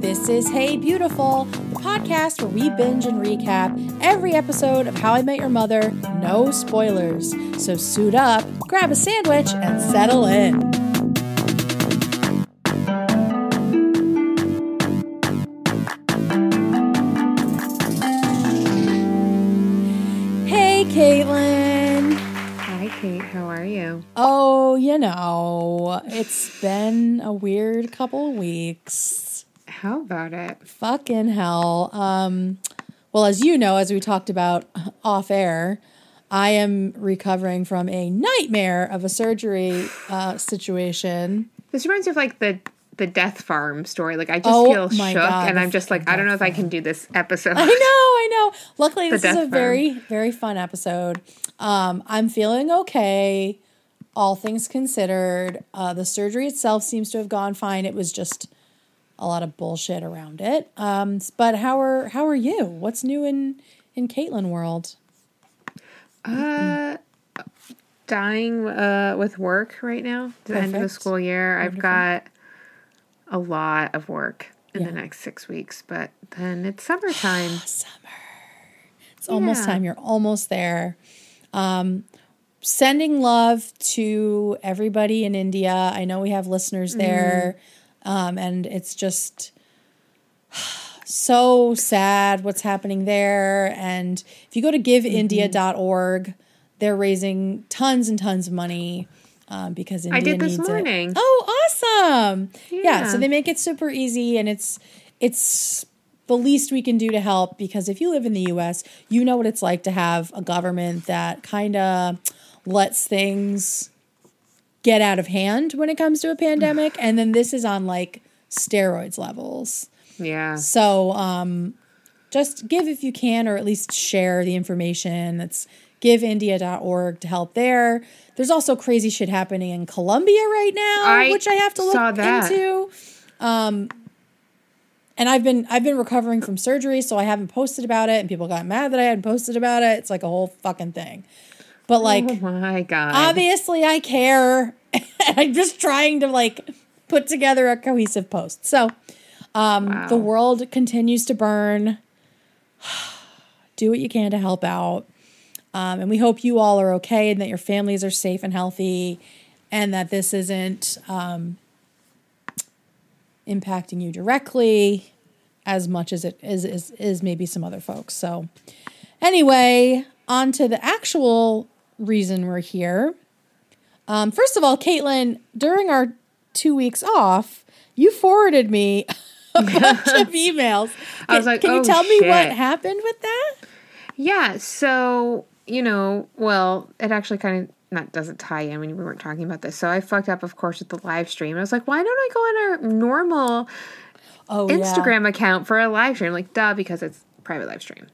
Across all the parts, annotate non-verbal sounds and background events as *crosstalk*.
This is Hey Beautiful, the podcast where we binge and recap every episode of How I Met Your Mother, no spoilers. So suit up, grab a sandwich, and settle in. Hey, Caitlin. Hi, Kate. How are you? Oh, you know, it's been a weird couple of weeks. How about it? Fucking hell. Um, well, as you know, as we talked about off air, I am recovering from a nightmare of a surgery uh, situation. This reminds me of like the the death farm story. Like I just Oh feel shook, God, and I'm just like, I don't know if I can do this episode. I know, I know. Luckily, The this is a farm. very, very fun episode. Um, I'm feeling okay, all things considered. Uh, the surgery itself seems to have gone fine. It was just a lot of bullshit around it. Um, but how are how are you? What's new in in Caitlin world? Uh, dying uh, with work right now. The end of the school year. I've got a lot of work in the next six weeks, but then it's summertime. *gasps* Summer. It's almost time. You're almost there. Um, sending love to everybody in India. I know we have listeners there, um, and it's just *sighs* so sad what's happening there. And if you go to giveindia.org, they're raising tons and tons of money. Um, because India I did this needs morning. It. Oh, awesome! Yeah. Yeah. so they make it super easy, and it's it's the least we can do to help because if you live in the US, you know what it's like to have a government that kind of lets things get out of hand when it comes to a pandemic and then this is on like steroids levels. Yeah. So um just give if you can or at least share the information. That's giveindia.org to help there. There's also crazy shit happening in Colombia right now, I which I have to look into. Um and I've been I've been recovering from surgery, so I haven't posted about it, and people got mad that I hadn't posted about it. It's like a whole fucking thing. But like oh *laughs* my god. obviously I care. *laughs* I'm just trying to like put together a cohesive post. So um Wow. the world continues to burn. *sighs* Do what you can to help out. Um, and we hope you all are okay and that your families are safe and healthy and that this isn't um, impacting you directly as much as it is, is, is maybe some other folks. So, anyway, on to the actual reason we're here. Um, first of all, Caitlin, during our two weeks off, you forwarded me *laughs* a bunch of emails. I was Can- like, can you "Oh, tell me what happened with that? Yeah, so, you know, well, it actually kind of not doesn't tie in when we weren't talking about this. So I fucked up, of course, with the live stream. I was like, why don't I go on our normal Oh, yeah. Instagram account for a live stream? Like, duh, because it's private live stream.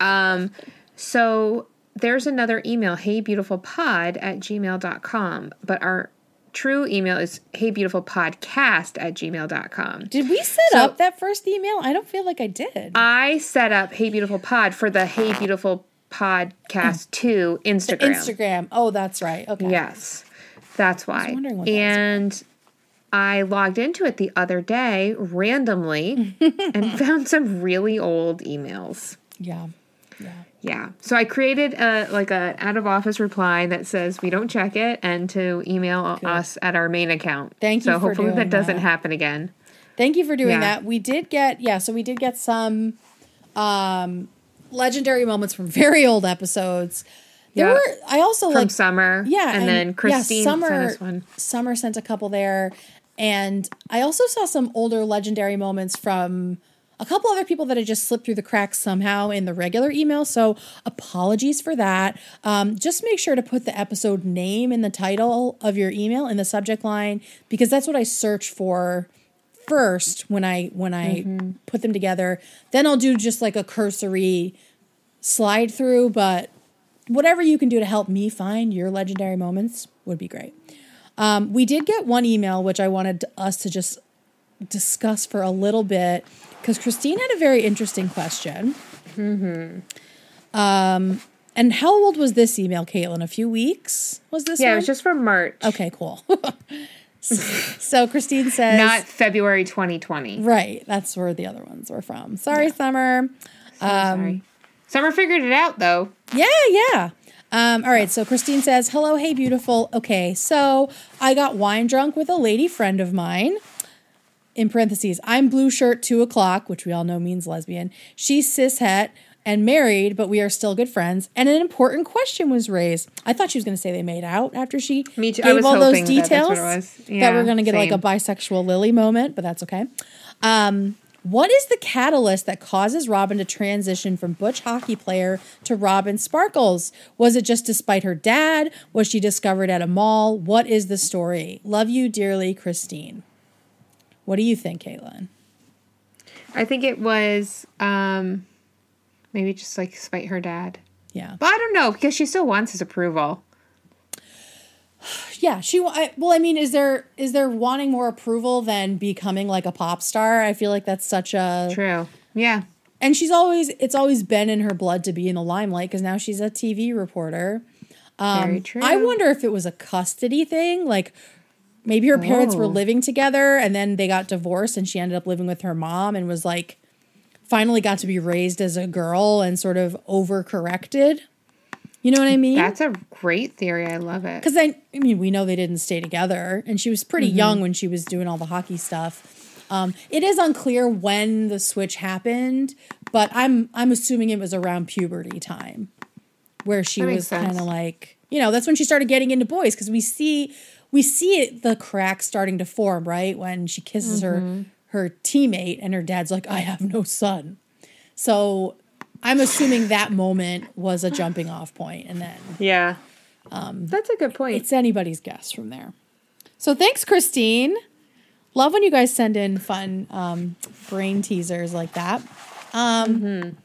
Um, so there's another email, heybeautifulpod at gmail.com. But our true email is heybeautifulpodcast at gmail.com. Did we set So- up that first email? I don't feel like I did. I set up Hey Beautiful Pod for the Hey Beautiful Podcast *clears throat* 2 Instagram. Instagram. Oh, that's right. Okay. Yes, that's why. wondering what that and I logged into it the other day randomly *laughs* and found some really old emails. Yeah. Yeah. Yeah. So I created a like a out of office reply that says we don't check it and to email us at our main account. Thank you So hopefully doing that doesn't happen again. Thank you for doing Yeah. that. We did get yeah, so we did get some um legendary moments from very old episodes. There Yeah. were I also From like Summer. yeah, And, then Christine yeah, Summer, sent us one. Summer sent a couple there, and I also saw some older legendary moments from a couple other people that had just slipped through the cracks somehow in the regular email. So apologies for that. Um, just make sure to put the episode name in the title of your email in the subject line because that's what I search for first when I when I put them together. Then I'll do just like a cursory slide through, but whatever you can do to help me find your legendary moments would be great. Um, we did get one email, which I wanted us to just discuss for a little bit because Christine had a very interesting question. Um, and how old was this email, Caitlin? A few weeks was this? Yeah, it was just from March. Okay, cool. *laughs* so Christine says, Not February 2020. right. That's where the other ones were from. Sorry, Summer. Sorry. Summer figured it out though. Yeah, yeah. Um, all right, so Christine says, Hello, hey, beautiful. Okay, so I got wine drunk with a lady friend of mine. In parentheses, I'm blue shirt two o'clock, which we all know means lesbian. She's cishet and married, but we are still good friends. And an important question was raised. I thought she was going to say they made out after she Me too. I gave was all those that details. it was. that we're going to get like a bisexual Lily moment, but that's okay. Um, what is the catalyst that causes Robin to transition from butch hockey player to Robin Sparkles? Was it just despite her dad? Was she discovered at a mall? What is the story? Love you dearly, Christine. What do you think, Caitlin? I think it was um maybe just like spite her dad. Yeah, But I don't know because she still wants his approval. *sighs* yeah. She. I, well, I mean, is there is there wanting more approval than becoming like a pop star? I feel like that's such a True. Yeah. and she's always it's always been in her blood to be in the limelight because now she's a TV reporter. Very true. Um, I wonder if it was a custody thing, like maybe her parents were Oh. living together and then they got divorced and she ended up living with her mom and was like finally got to be raised as a girl and sort of overcorrected. You know what I mean? That's a great theory. I love it. Because I, I mean, we know they didn't stay together, and she was pretty Mm-hmm. young when she was doing all the hockey stuff. Um, it is unclear when the switch happened, but I'm I'm assuming it was around puberty time, where she was kind of like, you know, that's when she started getting into boys because we see we see it the cracks starting to form right when she kisses Mm-hmm. her her teammate, and her dad's like, I have no son. So I'm assuming that moment was a jumping off point, and then Yeah. Um, That's a good point. it's anybody's guess from there. So thanks, Christine. Love when you guys send in fun um, brain teasers like that. Um,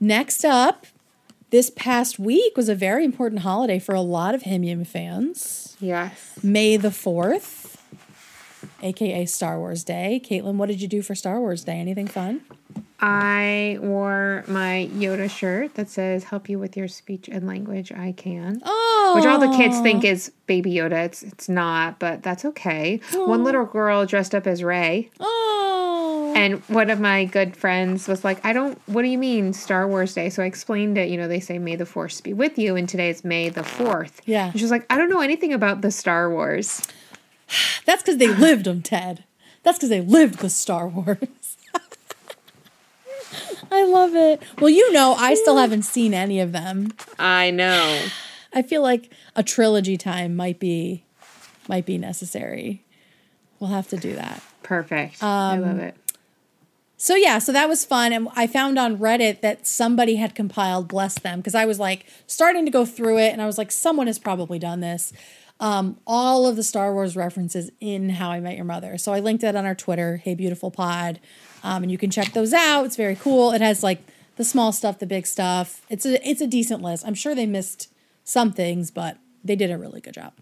Next up, this past week was a very important holiday for a lot of HIMYM fans. yes. May the 4th, aka Star Wars Day. Caitlin, what did you do for Star Wars Day? Anything fun? I wore my Yoda shirt that says "Help you with your speech and language, I can." Oh, Which all the kids think is Baby Yoda. It's it's not, but that's okay. One little girl dressed up as Rey, Oh, and one of my good friends was like, "I don't. What do you mean Star Wars Day?" So I explained it. You know, they say "May the Force be with you," and today is May the Fourth. Yeah. And she was like, "I don't know anything about the Star Wars." *sighs* that's because they lived them, Ted. That's because they lived the Star Wars. *laughs* I love it. Well, you know, I still haven't seen any of them. I know. *sighs* I feel like a trilogy time might be might be necessary. We'll have to do that. Perfect. I Um, love it. So yeah, so that was fun and I found on Reddit that somebody had compiled bless them because I was like starting to go through it and I was like someone has probably done this. Um, all of the Star Wars references in How I Met Your Mother. So I linked that on our Twitter, Hey Beautiful Pod. Um, and you can check those out. It's very cool. It has like the small stuff, the big stuff. It's a it's a decent list. I'm sure they missed some things, but they did a really good job.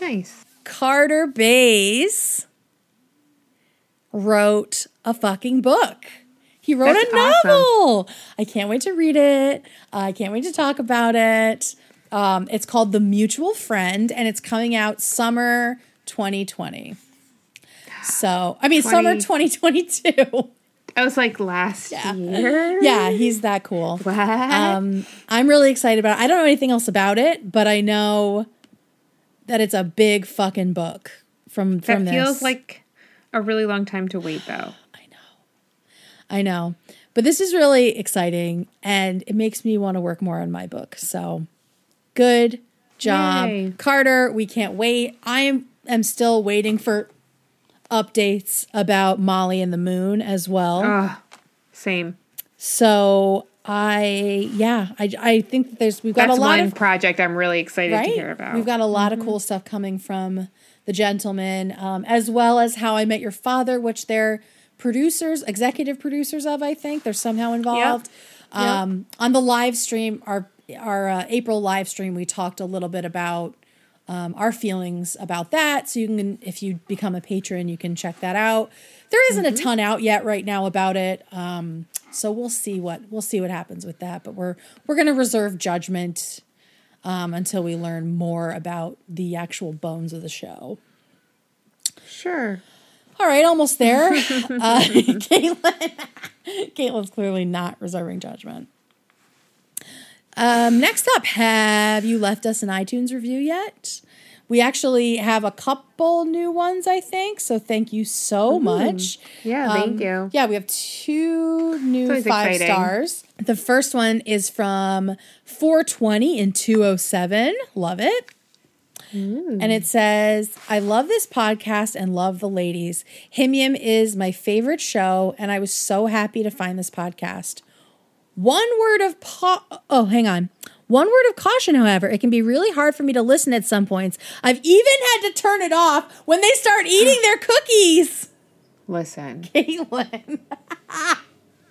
Nice. Carter Bays wrote a fucking book. He wrote That's a awesome. novel. I can't wait to read it. I can't wait to talk about it. Um, it's called The Mutual Friend, and it's coming out summer 2020. So, I mean, summer 2022. I was like last year. yeah, he's that cool. What? Um, I'm really excited about it. I don't know anything else about it, but I know that it's a big fucking book from that from feels like a really long time to wait, though. I know. I know. But this is really exciting and it makes me want to work more on my book. So good job. Yay. Carter, we can't wait. I am am still waiting for updates about Molly and the Moon as well. Ugh, same. so I yeah, I I think that there's we've got That's a lot one of project I'm really excited right? to hear about. We've got a lot of cool stuff coming from the gentleman, um, as well as How I Met Your Father, which they're producers, executive producers of. I think they're somehow involved. Yep. Um, on the live stream, our our uh, April live stream, we talked a little bit about um, our feelings about that. So you can, if you become a patron, you can check that out. There isn't Mm-hmm. a ton out yet right now about it. Um, so we'll see what we'll see what happens with that. But we're we're going to reserve judgment um, until we learn more about the actual bones of the show. Sure. All right, almost there. *laughs* uh, *laughs* Caitlin, *laughs* Caitlin's clearly not reserving judgment. Um, next up, have you left us an iTunes review yet? We actually have a couple new ones, I think. So thank you so mm-hmm. much. Yeah, thank um, you. Yeah, we have two new five exciting. stars. The first one is from 420 in 207. Love it. Mm. And it says, I love this podcast and love the ladies. HIMYM is my favorite show, and I was so happy to find this podcast. One word of po- oh, hang on. One word of caution, however, it can be really hard for me to listen at some points. I've even had to turn it off when they start eating their cookies. Listen, Caitlin. *laughs*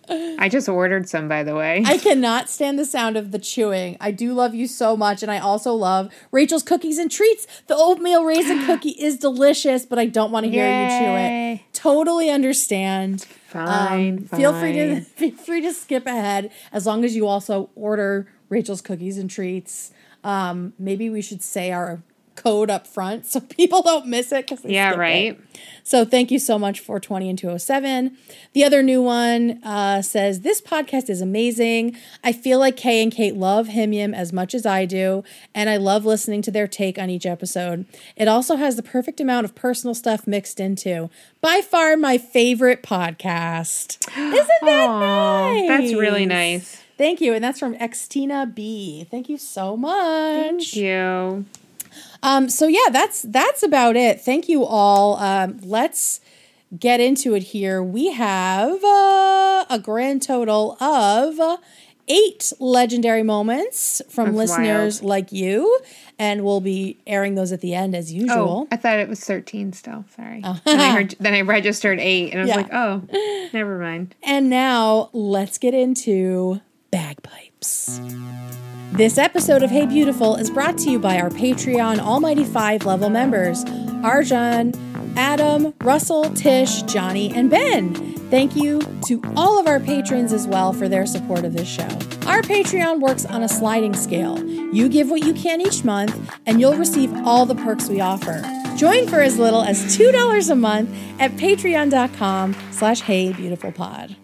I just ordered some, by the way. I cannot stand the sound of the chewing. I do love you so much, and I also love Rachel's cookies and treats. The oatmeal raisin *gasps* cookie is delicious, but I don't want to hear you chew it. Totally understand. Fine, Um, Feel free to *laughs* feel free to skip ahead as long as you also order Rachel's cookies and treats. Um, maybe we should say our code up front *laughs* so people don't miss it. yeah, skip it. right. So thank you so much for 20 and 207. The other new one uh, says, This podcast is amazing. I feel like Kay and Kate love HIMYM as much as I do, and I love listening to their take on each episode. It also has the perfect amount of personal stuff mixed into. By far my favorite podcast. *gasps* Isn't that Aw, nice? That's really nice. Thank you. And that's from Xtina B. Thank you so much. Thank you. Um, so yeah, that's that's about it. Thank you all. Um, let's get into it here. We have uh, a grand total of eight legendary moments from That's listeners wild. like you, and we'll be airing those at the end as usual. Oh, I thought it was 13 still. Sorry. then, I heard, *laughs* then I registered 8 and I was Yeah. like, oh, never mind. And now let's get into bagpipes. This episode of Hey Beautiful is brought to you by our Patreon Almighty Five level members Arjan, Adam, Russell, Tish, Johnny, and Ben. Thank you to all of our patrons as well for their support of this show. Our Patreon works on a sliding scale. You give what you can each month, and you'll receive all the perks we offer. Join for as little as $2 a month at patreon.com slash heybeautifulpod.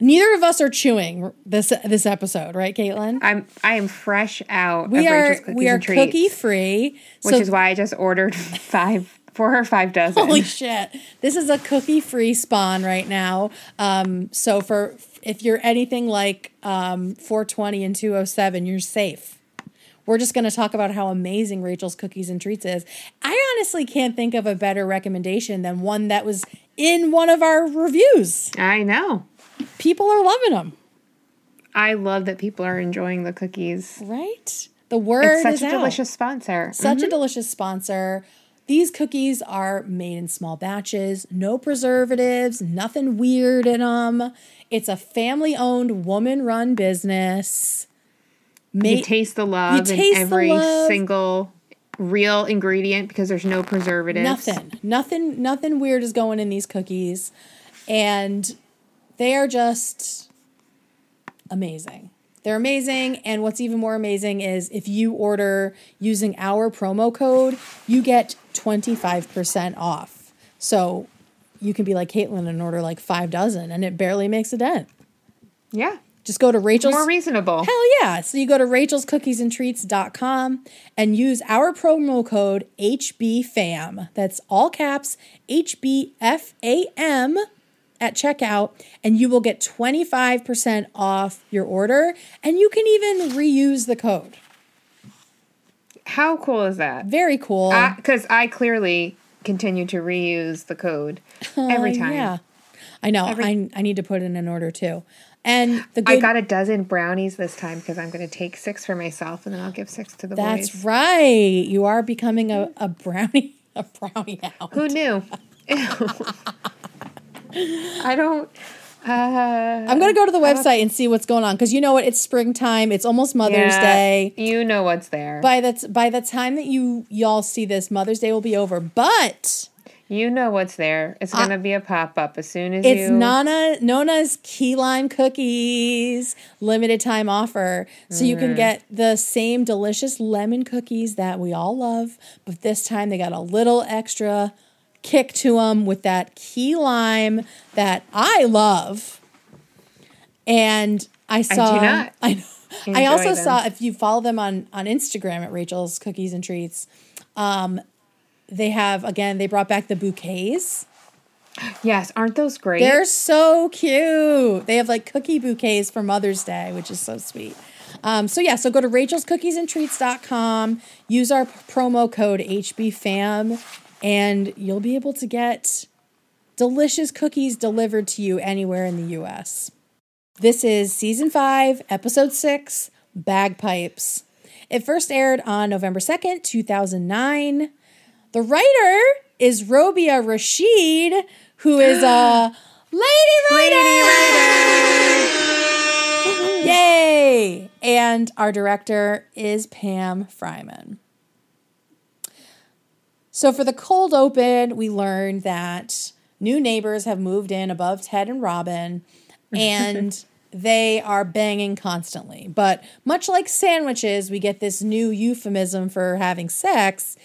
Neither of us are chewing this this episode, right, Caitlin? I'm I am fresh out We of are we are cookie free. which so is why I just ordered *laughs* five, four or five dozen. holy shit, this is a cookie free spawn right now. Um, so for if you're anything like um, 420 and 207, you're safe. We're just going to talk about how amazing Rachel's Cookies and Treats is. I honestly can't think of a better recommendation than one that was in one of our reviews. I know. People are loving them, I love that people are enjoying the cookies. right? The word It's such is a out. delicious sponsor. Such a mm-hmm. delicious sponsor. These cookies are made in small batches, no preservatives, nothing weird in them. It's a family owned, woman run business. You taste the love taste in every love. single real ingredient because there's no preservatives. nothing, nothing, nothing weird is going in these cookies. And they are just amazing. They're amazing. And what's even more amazing is if you order using our promo code, you get 25% off. So you can be like Caitlin and order like five dozen and it barely makes a dent. Yeah. Just go to Rachel's. More reasonable. Hell yeah. So you go to rachelscookiesandtreats.com and use our promo code HBFAM. That's all caps HBFAM at checkout, and you will get 25% off your order. And you can even reuse the code. How cool is that? Very cool. Because I, clearly continue to reuse the code *laughs* every Uh, time. Yeah. I know. I, I need to put in an order too. And the I got a dozen brownies this time because I'm going to take six for myself and then I'll give six to the that's boys. That's right. You are becoming a, a brownie *laughs* a brownie now. Who knew? *laughs* I don't. Uh, I'm gonna go to the website and see what's going on because you know what? It's springtime. It's almost Mother's yeah, Day. You know what's there. By the by the time that you y'all see this, Mother's Day will be over. But you know what's there. It's going to be a pop up as soon as it's you. Nana Nona's key lime cookies limited time offer, so you Mm. can get the same delicious lemon cookies that we all love, but this time they got a little extra kick to them with that key lime that I love. And I saw *laughs* I know. I also them. saw if you follow them on on Instagram at Rachel's Cookies and Treats, um, they have again they brought back the bouquets. Yes, aren't those great? They're so cute. They have like cookie bouquets for Mother's Day, which is so sweet. Um, so yeah, so go to Rachel's Cookies and rachelscookiesandtreats.com, use our promo code HBFAM, and you'll be able to get delicious cookies delivered to you anywhere in the US. This is season five, episode six, Bagpipes. It first aired on November 2nd, 2009. The writer is Robia Rashid, who is a *gasps* lady writer. Yay! And our director is Pam Fryman. So for the cold open, we learned that new neighbors have moved in above Ted and Robin, and *laughs* they are banging constantly. But much like sandwiches, we get this new euphemism for having sex,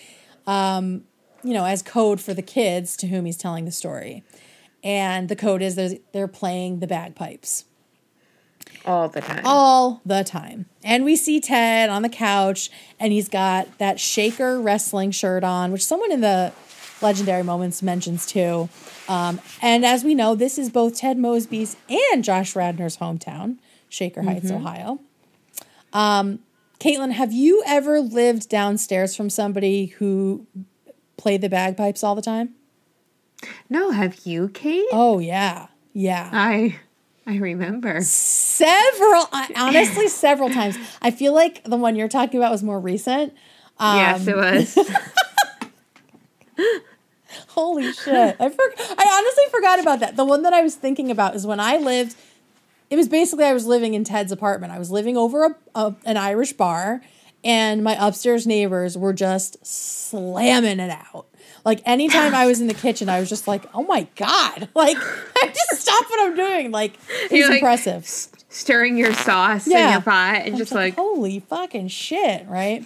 um, you know, as code for the kids to whom he's telling the story. And the code is they're- they're playing the bagpipes all the time. all the time. And we see Ted on the couch, and he's got that shaker wrestling shirt on, which someone in the legendary moments mentions too. Um, and as we know, this is both Ted Mosby's and Josh Radnor's hometown, Shaker Heights, Ohio. Um, Caitlin, have you ever lived downstairs from somebody who played the bagpipes all the time? no, have you, Kate? Oh yeah, yeah. I *laughs* I remember. several honestly several times. I feel like the one you're talking about was more recent. Um, yes, it was. *laughs* holy shit. I, for- I honestly forgot about that. The one that i was thinking about is when i lived it was basically i was living in ted's apartment. I was living over a, a, an irish bar and my upstairs neighbors were just slamming it out like anytime i was in the *laughs* kitchen i was just like oh my god *laughs* like i just stop what i'm doing like it was You're, like, impressive Stirring your sauce in your pot and I just like holy fucking shit right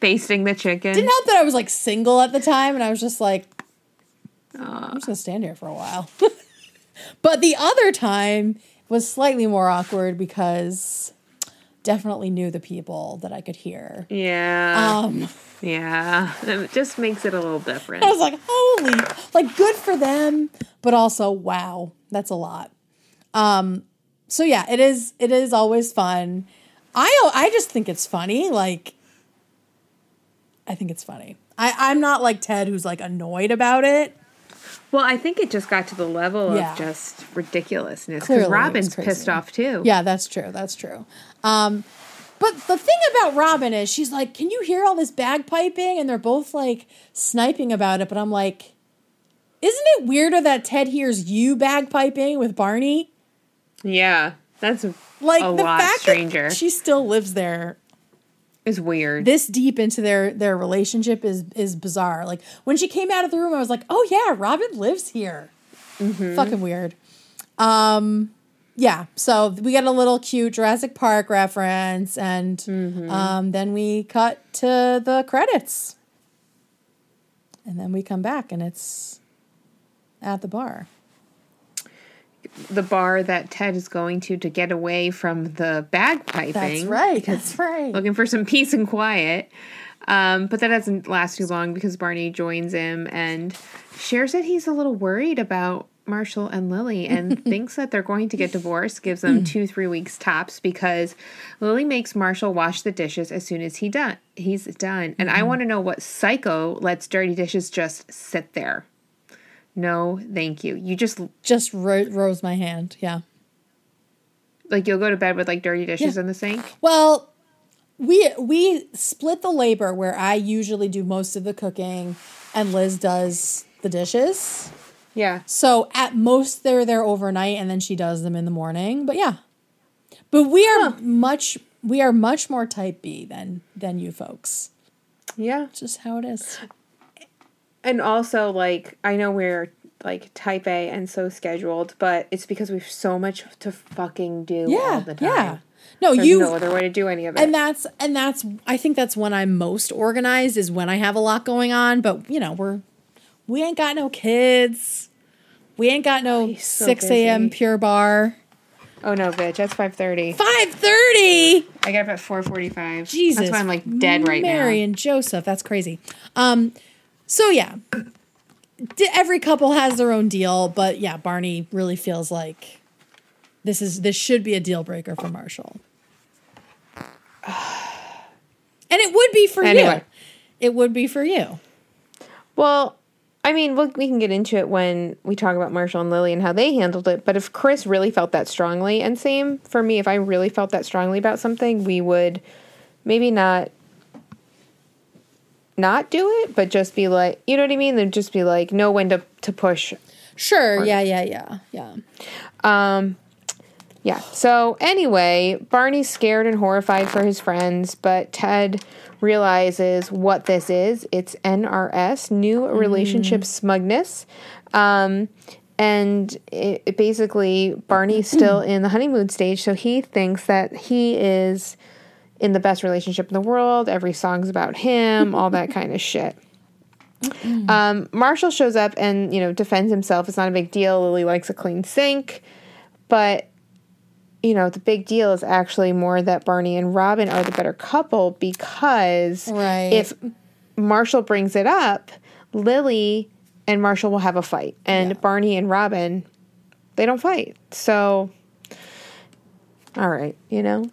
basting the chicken. didn't help that I was like single at the time, and I was just like, Aw. I'm just gonna stand here for a while. *laughs* but the other time was slightly more awkward because definitely knew the people that I could hear. yeah. Um, yeah. *laughs* It just makes it a little different. I was like, holy, like good for them, but also wow, that's a lot. Um, so yeah, it is. It is always fun. I I just think it's funny. Like, I think it's funny. I I'm not like Ted, who's like annoyed about it. Well, I think it just got to the level Yeah. of just ridiculousness because Robin's pissed off too. Yeah, that's true. That's true. Um, but the thing about Robin is she's like, Can you hear all this bagpiping? And they're both like sniping about it. But I'm like, Isn't it weirder that Ted hears you bagpiping with Barney? Yeah, that's Like a the lot fact stranger. that she still lives there is weird. this deep into their their relationship is is bizarre. Like when she came out of the room, I was like, Oh yeah, Robin lives here. Fucking weird. Um yeah, so we get a little cute Jurassic Park reference, and um, then we cut to the credits, and then we come back, and it's at the bar. the bar that Ted is going to to get away from the bagpiping. That's right. That's right. *laughs* Looking for some peace and quiet. Um, but that doesn't last too long because Barney joins him and shares that he's a little worried about Marshall and Lily and *laughs* thinks that they're going to get divorced, gives them hmm. two, three weeks tops because Lily makes Marshall wash the dishes as soon as he done he's done. And I hmm. want to know what psycho lets dirty dishes just sit there. No, thank you. You just Just ro- rose my hand. Yeah. like you'll go to bed with like dirty dishes Yeah. in the sink. Well, we we split the labor where I usually do most of the cooking and Liz does the dishes. Yeah. So at most they're there overnight and then she does them in the morning. But yeah. But we are much we are much more type B than than you folks. Yeah. It's just how it is. And also, like, I know we're like type A and so scheduled, but it's because we've so much to fucking do all Yeah. the time. Yeah. No, There's you no other way to do any of it. and that's and that's I think that's when I'm most organized is when I have a lot going on, but you know, we're We ain't got no kids. We ain't got no he's so 6 a.m. Pure Barre. Oh no, bitch, that's five thirty. 5.30! I got up at four forty-five. Jesus. that's why I'm like dead right Mary now. Mary and Joseph. That's crazy. Um, so yeah, D- every couple has their own deal, but yeah, Barney really feels like this is this should be a deal breaker for Marshall, *sighs* and it would be for you. It would be for you. Well, I mean, we'll, we can get into it when we talk about Marshall and Lily and how they handled it. But if Chris really felt that strongly, and same for me, if I really felt that strongly about something, we would maybe not not do it, but just be like, you know what I mean? Then just be like, know when to to push. Sure. Yeah. Yeah. Yeah. Yeah. Um, yeah. So anyway, Barney's scared and horrified for his friends, but Ted realizes what this is. It's NRS, New Relationship Smugness. Um, and it, it basically, Barney's still *clears throat* in the honeymoon stage, so he thinks that he is in the best relationship in the world. Every song's about him, all that kind of shit. Um, Marshall shows up and you know defends himself. It's not a big deal. Lily likes a clean sink, but you know the big deal is actually more that Barney and Robin are the better couple because Right. if Marshall brings it up, Lily and Marshall will have a fight, and Yeah. Barney and Robin they don't fight. So, all right, you know.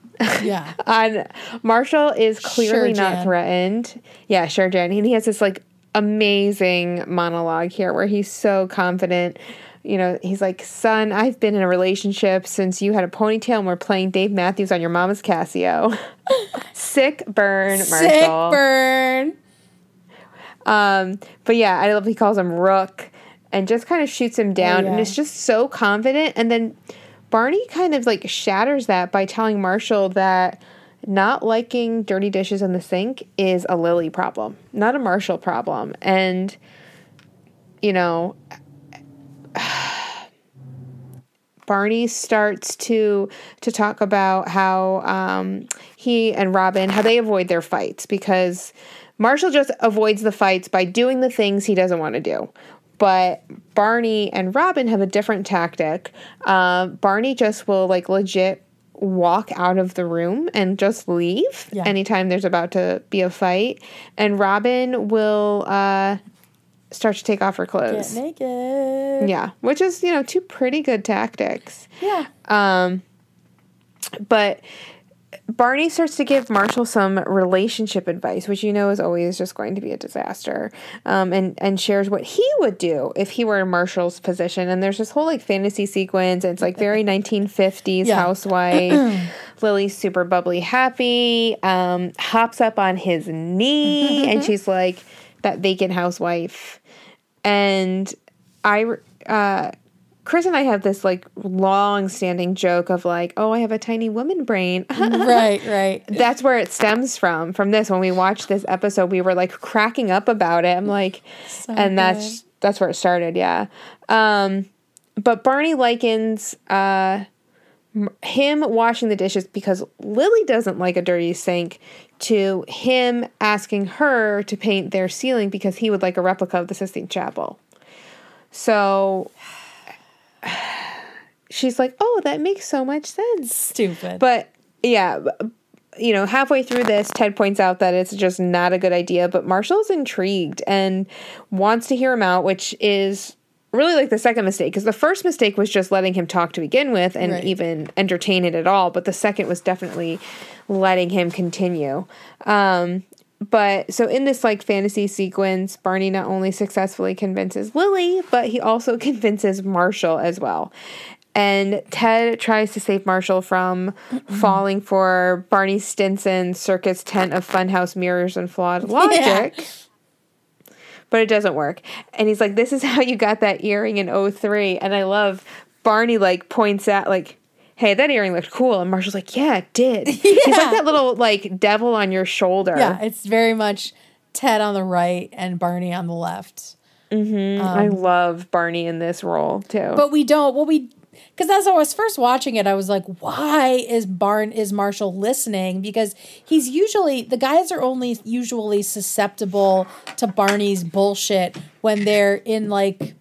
Yeah. *laughs* on Marshall is clearly Sure, not threatened. Yeah, sure, Jen. And he has this like amazing monologue here where he's so confident. You know, he's like, "Son, I've been in a relationship since you had a ponytail and we're playing Dave Matthews on your mama's Casio." *laughs* Sick burn, Marshall. Sick burn. Um, but yeah, I love he calls him Rook and just kind of shoots him down and yeah. is just so confident. And then Barney kind of like shatters that by telling Marshall that not liking dirty dishes in the sink is a Lily problem, not a Marshall problem. And, you know, Barney starts to to talk about how um, he and Robin how they avoid their fights because Marshall just avoids the fights by doing the things he doesn't want to do. But Barney and Robin have a different tactic. Uh, Barney just will like legit walk out of the room and just leave Yeah. anytime there's about to be a fight, and Robin will uh, start to take off her Get clothes. naked. Yeah, which is you know two pretty good tactics. Yeah. Um, but Barney starts to give Marshall some relationship advice, which you know is always just going to be a disaster. Um, and and shares what he would do if he were in Marshall's position. And there's this whole like fantasy sequence. And it's like very *laughs* 1950s Yeah. housewife. *clears throat* Lily's super bubbly, happy. Um, hops up on his knee, and she's like that vacant housewife. And I, uh, Chris and I have this like long standing joke of like, oh, I have a tiny woman brain. *laughs* right. Right. That's where it stems from. From this, when we watched this episode, we were like cracking up about it. I'm like, So and that's that's where it started. Yeah. Um, but Barney likens uh, him washing the dishes because Lily doesn't like a dirty sink. To him asking her to paint their ceiling because he would like a replica of the Sistine Chapel. So *sighs* she's like, "Oh, that makes so much sense." stupid. But yeah, you know, halfway through this, Ted points out that it's just not a good idea, but Marshall's intrigued and wants to hear him out, which is really like the second mistake because the first mistake was just letting him talk to begin with and Right. even entertain it at all, but the second was definitely letting him continue. Um but so in this like fantasy sequence, Barney not only successfully convinces Lily, but he also *laughs* convinces Marshall as well. And Ted tries to save Marshall from *clears throat* falling for Barney Stinson's circus tent of funhouse mirrors and flawed *laughs* logic. But it doesn't work. And he's like, This is *laughs* how you got that earring in 03. And I love Barney like points out like Hey, that earring looked cool. And Marshall's like, Yeah, it did. *laughs* He's Yeah. like that little like devil on your shoulder. yeah, it's very much Ted on the right and Barney on the left. Mm-hmm. I um, love Barney in this role too. But we don't. What we because as I was first watching it, I was like, why is Barn is Marshall listening? Because he's usually the guys are only usually susceptible to Barney's bullshit when they're in like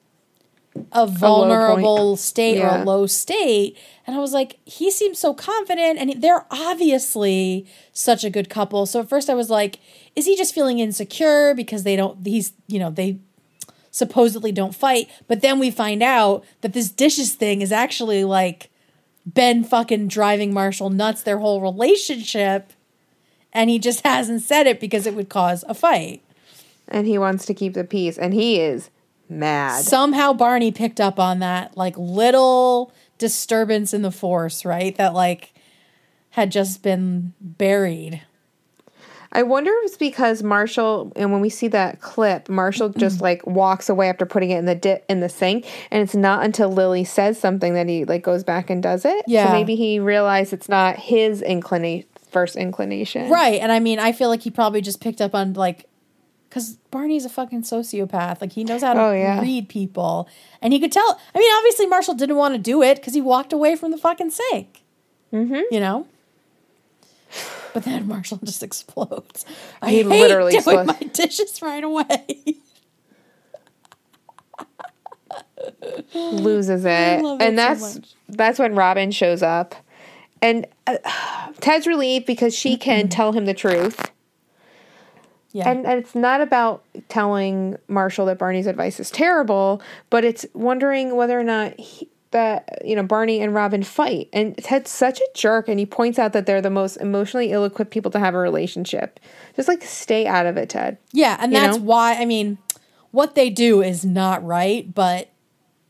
a vulnerable state or a low state. And I was like, he seems so confident, and they're obviously such a good couple. So at first I was like, is he just feeling insecure because they don't? He's you know they supposedly don't fight, but then we find out that this dishes thing is actually like been fucking driving Marshall nuts their whole relationship, and he just *laughs* hasn't said it because it would cause a fight. And he wants to keep the peace, and he is mad. somehow Barney picked up on that like little disturbance in the force, right? That like had just been buried. I wonder if it's because Marshall, and when we see that clip, Marshall just like walks away after putting it in the di- in the sink, and it's not until Lily says something that he like goes back and does it. Yeah. so maybe he realized it's not his inclination, first inclination. Right. And I mean, I feel like he probably just picked up on like because Barney's a fucking sociopath. Like he knows how to Oh, yeah. read people. And he could tell I mean, obviously Marshall didn't want to do it because he walked away from the fucking sink. Mm-hmm. You know? *laughs* But then Marshall just explodes. I He hate literally doing explodes. my dishes right away. loses it, and so that's much. that's when Robin shows up, and uh, *sighs* Ted's relieved because she can tell him the truth. yeah. And, and it's not about telling Marshall that Barney's advice is terrible, but it's wondering whether or not he, that you know Barney and Robin fight. And Ted's such a jerk, and he points out that they're the most emotionally ill-equipped people to have a relationship. Just like stay out of it, Ted. Yeah, and You that's know? why I mean, what they do is not right, but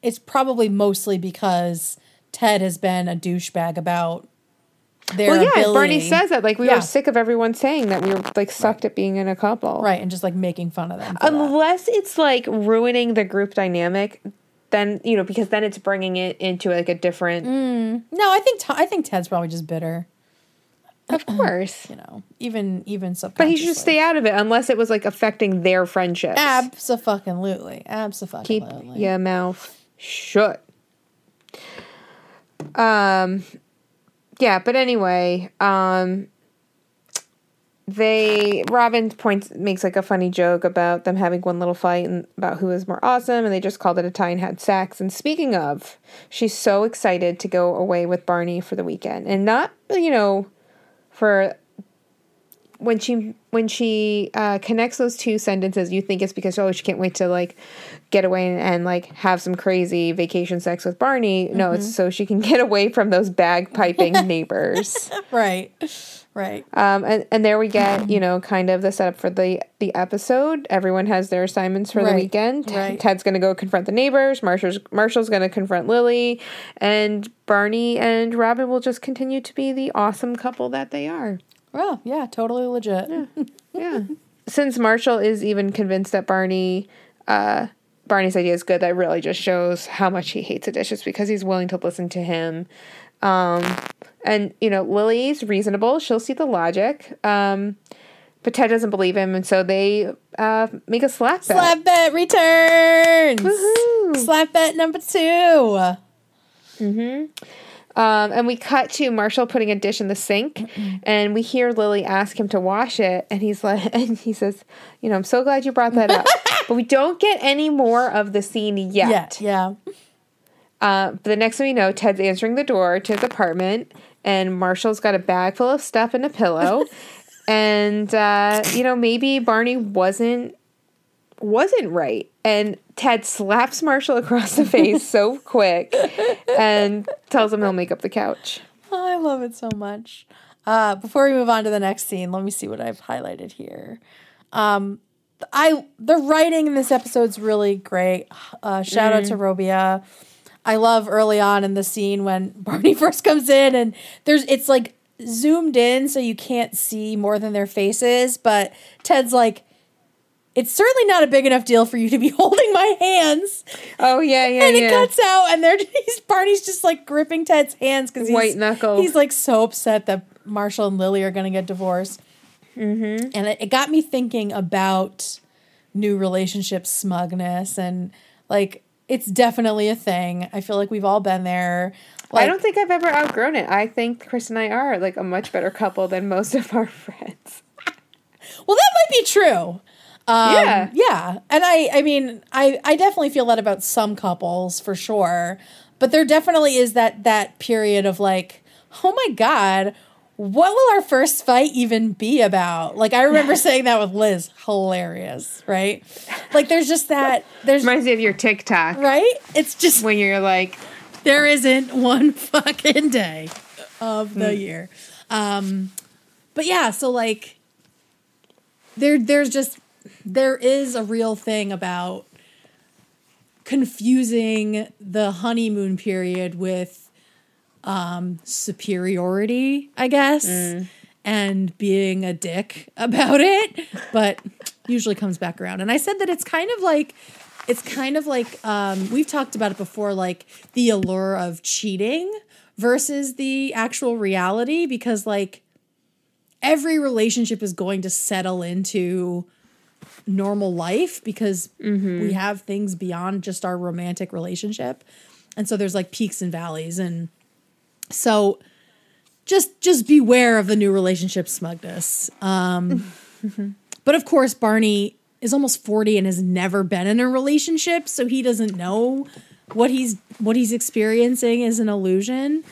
it's probably mostly because Ted has been a douchebag about their Well, yeah, ability. Barney says that. Like we Yeah. were sick of everyone saying that we were like sucked at being in a couple, right, and just like making fun of them. for that. Unless it's like ruining the group dynamic, then you know because then it's bringing it into like a different. No, I think I think Ted's probably just bitter. Of *clears throat* course. You know, even even But he should just stay out of it unless it was like affecting their friendship. Absolutely, absolutely. Keep your mouth shut. Um, yeah, but anyway, um, they Robin points makes like a funny joke about them having one little fight and about who is more awesome, and they just called it a tie and had sex. And speaking of, she's so excited to go away with Barney for the weekend, and not you know for when she when she uh, connects those two sentences, you think it's because oh she can't wait to like get away and, and like have some crazy vacation sex with Barney. No, it's so she can *laughs* get away from those bagpiping *laughs* neighbors. Right, right. Um, and and there we get you know kind of the setup for the the episode. Everyone has their assignments for the weekend. right. Ted's gonna go confront the neighbors. Marshall's Marshall's gonna confront Lily, and Barney and Robin will just continue to be the awesome couple that they are. Well, yeah, totally legit. Yeah. *laughs* Since Marshall is even convinced that Barney uh Barney's idea is good, that really just shows how much he hates the dishes because he's willing to listen to him. Um and you know, Lily's reasonable, she'll see the logic. Um but Ted doesn't believe him and so they uh make a slap bet. Slap bet returns. Woohoo. Slap bet number two. Um, and we cut to Marshall putting a dish in the sink, *clears throat* and we hear Lily ask him to wash it, and he's like, *laughs* and he says, "You know, I'm so glad you brought that up." *laughs* but we don't get any more of the scene yet. Yeah, yeah. Uh, but the next thing we know, Ted's answering the door to his apartment, and Marshall's got a bag full of stuff and a pillow, *laughs* and uh, you know maybe Barney wasn't wasn't right, and Ted slaps Marshall across the face so *laughs* quick, and tells him he'll make up the couch. Oh, I love it so much. Uh, before we move on to the next scene, let me see what I've highlighted here. Um, I the writing in this episode's really great. Uh, shout out to Robia. I love early on in the scene when *laughs* Barney first comes in and there's it's like zoomed in so you can't see more than their faces, but Ted's like, it's certainly not a big enough deal for you to be *laughs* holding my hands. Oh yeah, yeah, And yeah. it cuts out, and they're *laughs* he's, Barney's just like gripping Ted's hands because he's White knuckle. He's like so upset that Marshall and Lily are going to get divorced. Mm-hmm. And it, it got me thinking about new relationship smugness and like it's definitely a thing. I feel like we've all been there. Like, I don't think I've ever outgrown it. I think Chris and I are like a much better couple than most of our *laughs* friends. Well, that might be true. Um, Yeah. yeah, and I, I mean, I, I definitely feel that about some couples for sure. But there definitely is that that period of like, oh my god, what will our first fight even be about? Like I remember *laughs* saying that with Liz, hilarious, right? Like there's just that there's Reminds me of your TikTok right. It's just when you're like, there isn't one *laughs* fucking day of the year. Um, but yeah, so like there there's just there is a real thing about confusing the honeymoon period with um superiority, I guess, and being a dick *laughs* about it, but usually comes back around. And I said that it's kind of like it's kind of like um, we've talked about it before, like the allure of cheating versus the actual reality, because like every relationship is going to settle into normal life because we have things beyond just our romantic relationship. And so there's like peaks and valleys and so just just beware of the new relationship smugness. Um *laughs* but of course Barney is almost 40 and has never been in a relationship, so he doesn't know what he's what he's experiencing is an illusion.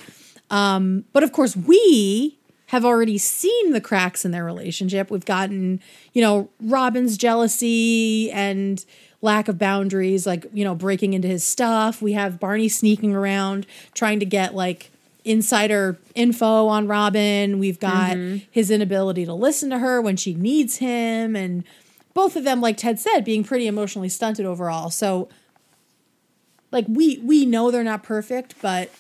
Um but of course we have already seen the cracks in their relationship. We've gotten, you know, Robin's jealousy and lack of boundaries, like, you know, breaking into his stuff. We have Barney sneaking around trying to get like insider info on Robin. We've got mm-hmm. his inability to listen to her when she needs him. And both of them, like Ted said, being pretty emotionally stunted overall. So like we we know they're not perfect, but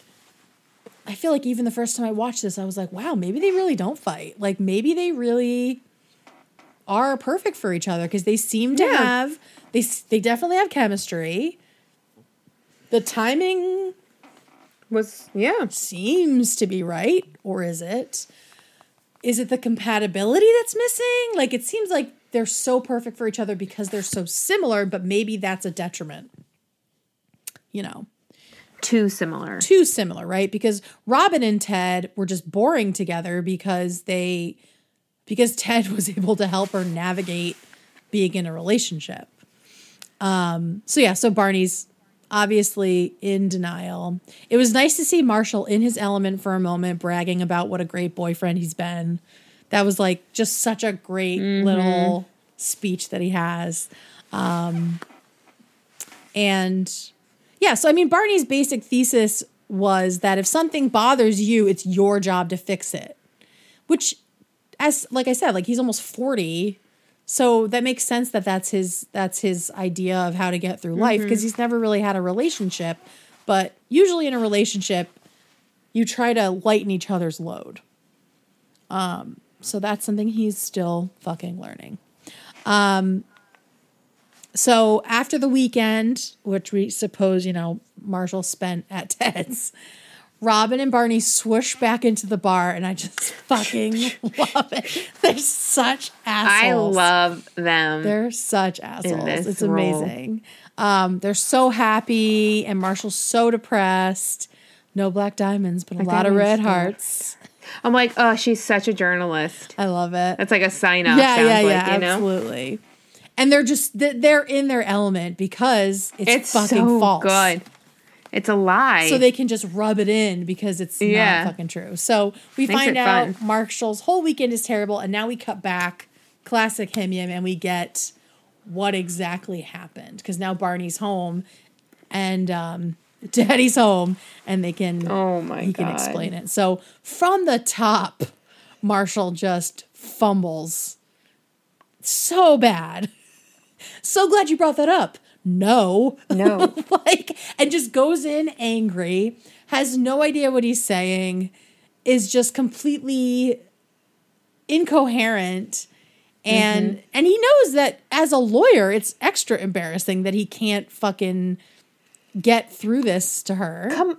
I feel like even the first time I watched this, I was like, wow, maybe they really don't fight. Like maybe they really are perfect for each other because they seem to Yeah. have they they definitely have chemistry. The timing was yeah. seems to be right, or is it? Is it the compatibility that's missing? Like it seems like they're so perfect for each other because they're so similar, but maybe that's a detriment. You know Too similar. too similar, right? Because Robin and Ted were just boring together because they because Ted *laughs* was able to help her navigate being in a relationship. Um so yeah, so Barney's obviously in denial. It was nice to see Marshall in his element for a moment bragging about what a great boyfriend he's been. That was like just such a great little speech that he has. Um and yeah, so I mean, Barney's basic thesis was that if something bothers you, it's your job to fix it. Which, as like I said, like he's almost forty, so that makes sense that that's his that's his idea of how to get through life because he's never really had a relationship. But usually in a relationship, you try to lighten each other's load. Um, so that's something he's still fucking learning. So after the weekend, which we suppose, you know, Marshall spent at *laughs* Ted's, Robin and Barney swoosh back into the bar, and I just *laughs* fucking love it. They're such assholes. I love them. They're such assholes. It's role. amazing. Um, they're so happy, and Marshall's so depressed. No black diamonds, but a lot of red hearts. I'm like, oh, she's such a journalist. I love it. That's like a sign off. yeah, sounds yeah, like, yeah, you know? absolutely. And they're just they're in their element because it's, It's fucking so false. good. It's a lie. So they can just rub it in because it's Yeah. not fucking true. So we Makes find out fun. Marshall's whole weekend is terrible, and now we cut back, classic him and we get what exactly happened because now Barney's home and um, *laughs* Daddy's home, and they can Oh my he can God. explain it. So from the top, Marshall just fumbles so bad. So glad you brought that up. No. No. *laughs* like and just goes in angry, has no idea what he's saying, is just completely incoherent and Mm-hmm. and he knows that as a lawyer it's extra embarrassing that he can't fucking get through this to her. Come,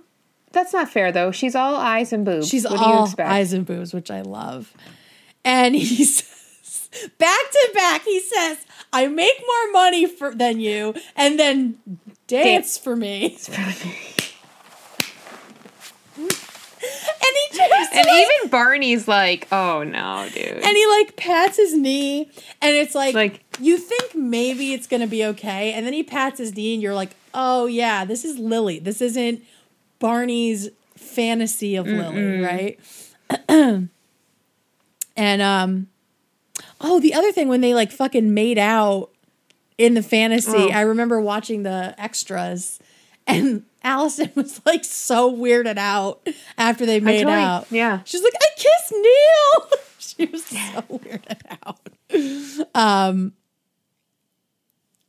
that's not fair though. She's all eyes and boobs. She's what all eyes and boobs, which I love. And *laughs* he says, back to back. He says, "I make more money for than you," and then dance, for me. *laughs* and he just And like, even Barney's like, oh no, dude. and he like pats his knee, and it's like, Like- you think maybe it's gonna be okay, and then he pats his knee, and you're like, oh yeah, this is Lily. This isn't Barney's fantasy of Lily, right? *clears throat* and um, oh, the other thing when they like fucking made out in the fantasy, Oh. I remember watching the extras, and *laughs* Alyson was like so weirded out after they made totally- out. yeah. she's like, I kissed Neil. *laughs* she was so *laughs* weirded out. Um.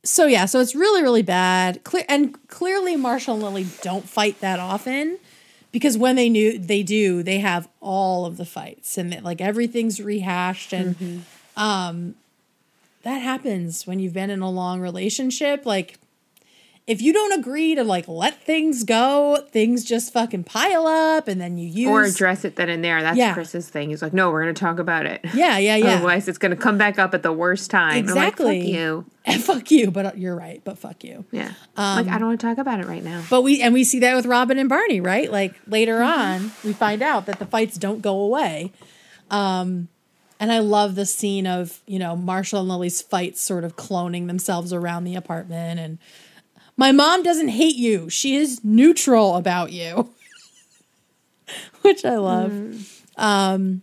So yeah, so it's really really bad. Clear and clearly Marshall and Lily don't fight that often because when they knew they do, they have all of the fights and like everything's rehashed and um that happens when you've been in a long relationship like if you don't agree to like let things go, things just fucking pile up and then you use or address it then and there. That's Yeah. Chris's thing. He's like, no, we're going to talk about it. Yeah, yeah, yeah. Otherwise, it's going to come back up at the worst time. Exactly. Like, fuck you. And *laughs* fuck you, but uh, you're right, but fuck you. Yeah. Um, like, I don't want to talk about it right now. But we and we see that with Robin and Barney, right? Like later Mm-hmm. on, we find out that the fights don't go away. Um and I love the scene of, you know, Marshall and Lily's fights sort of cloning themselves around the apartment and my mom doesn't hate you. She is neutral about you. *laughs* Which I love. Um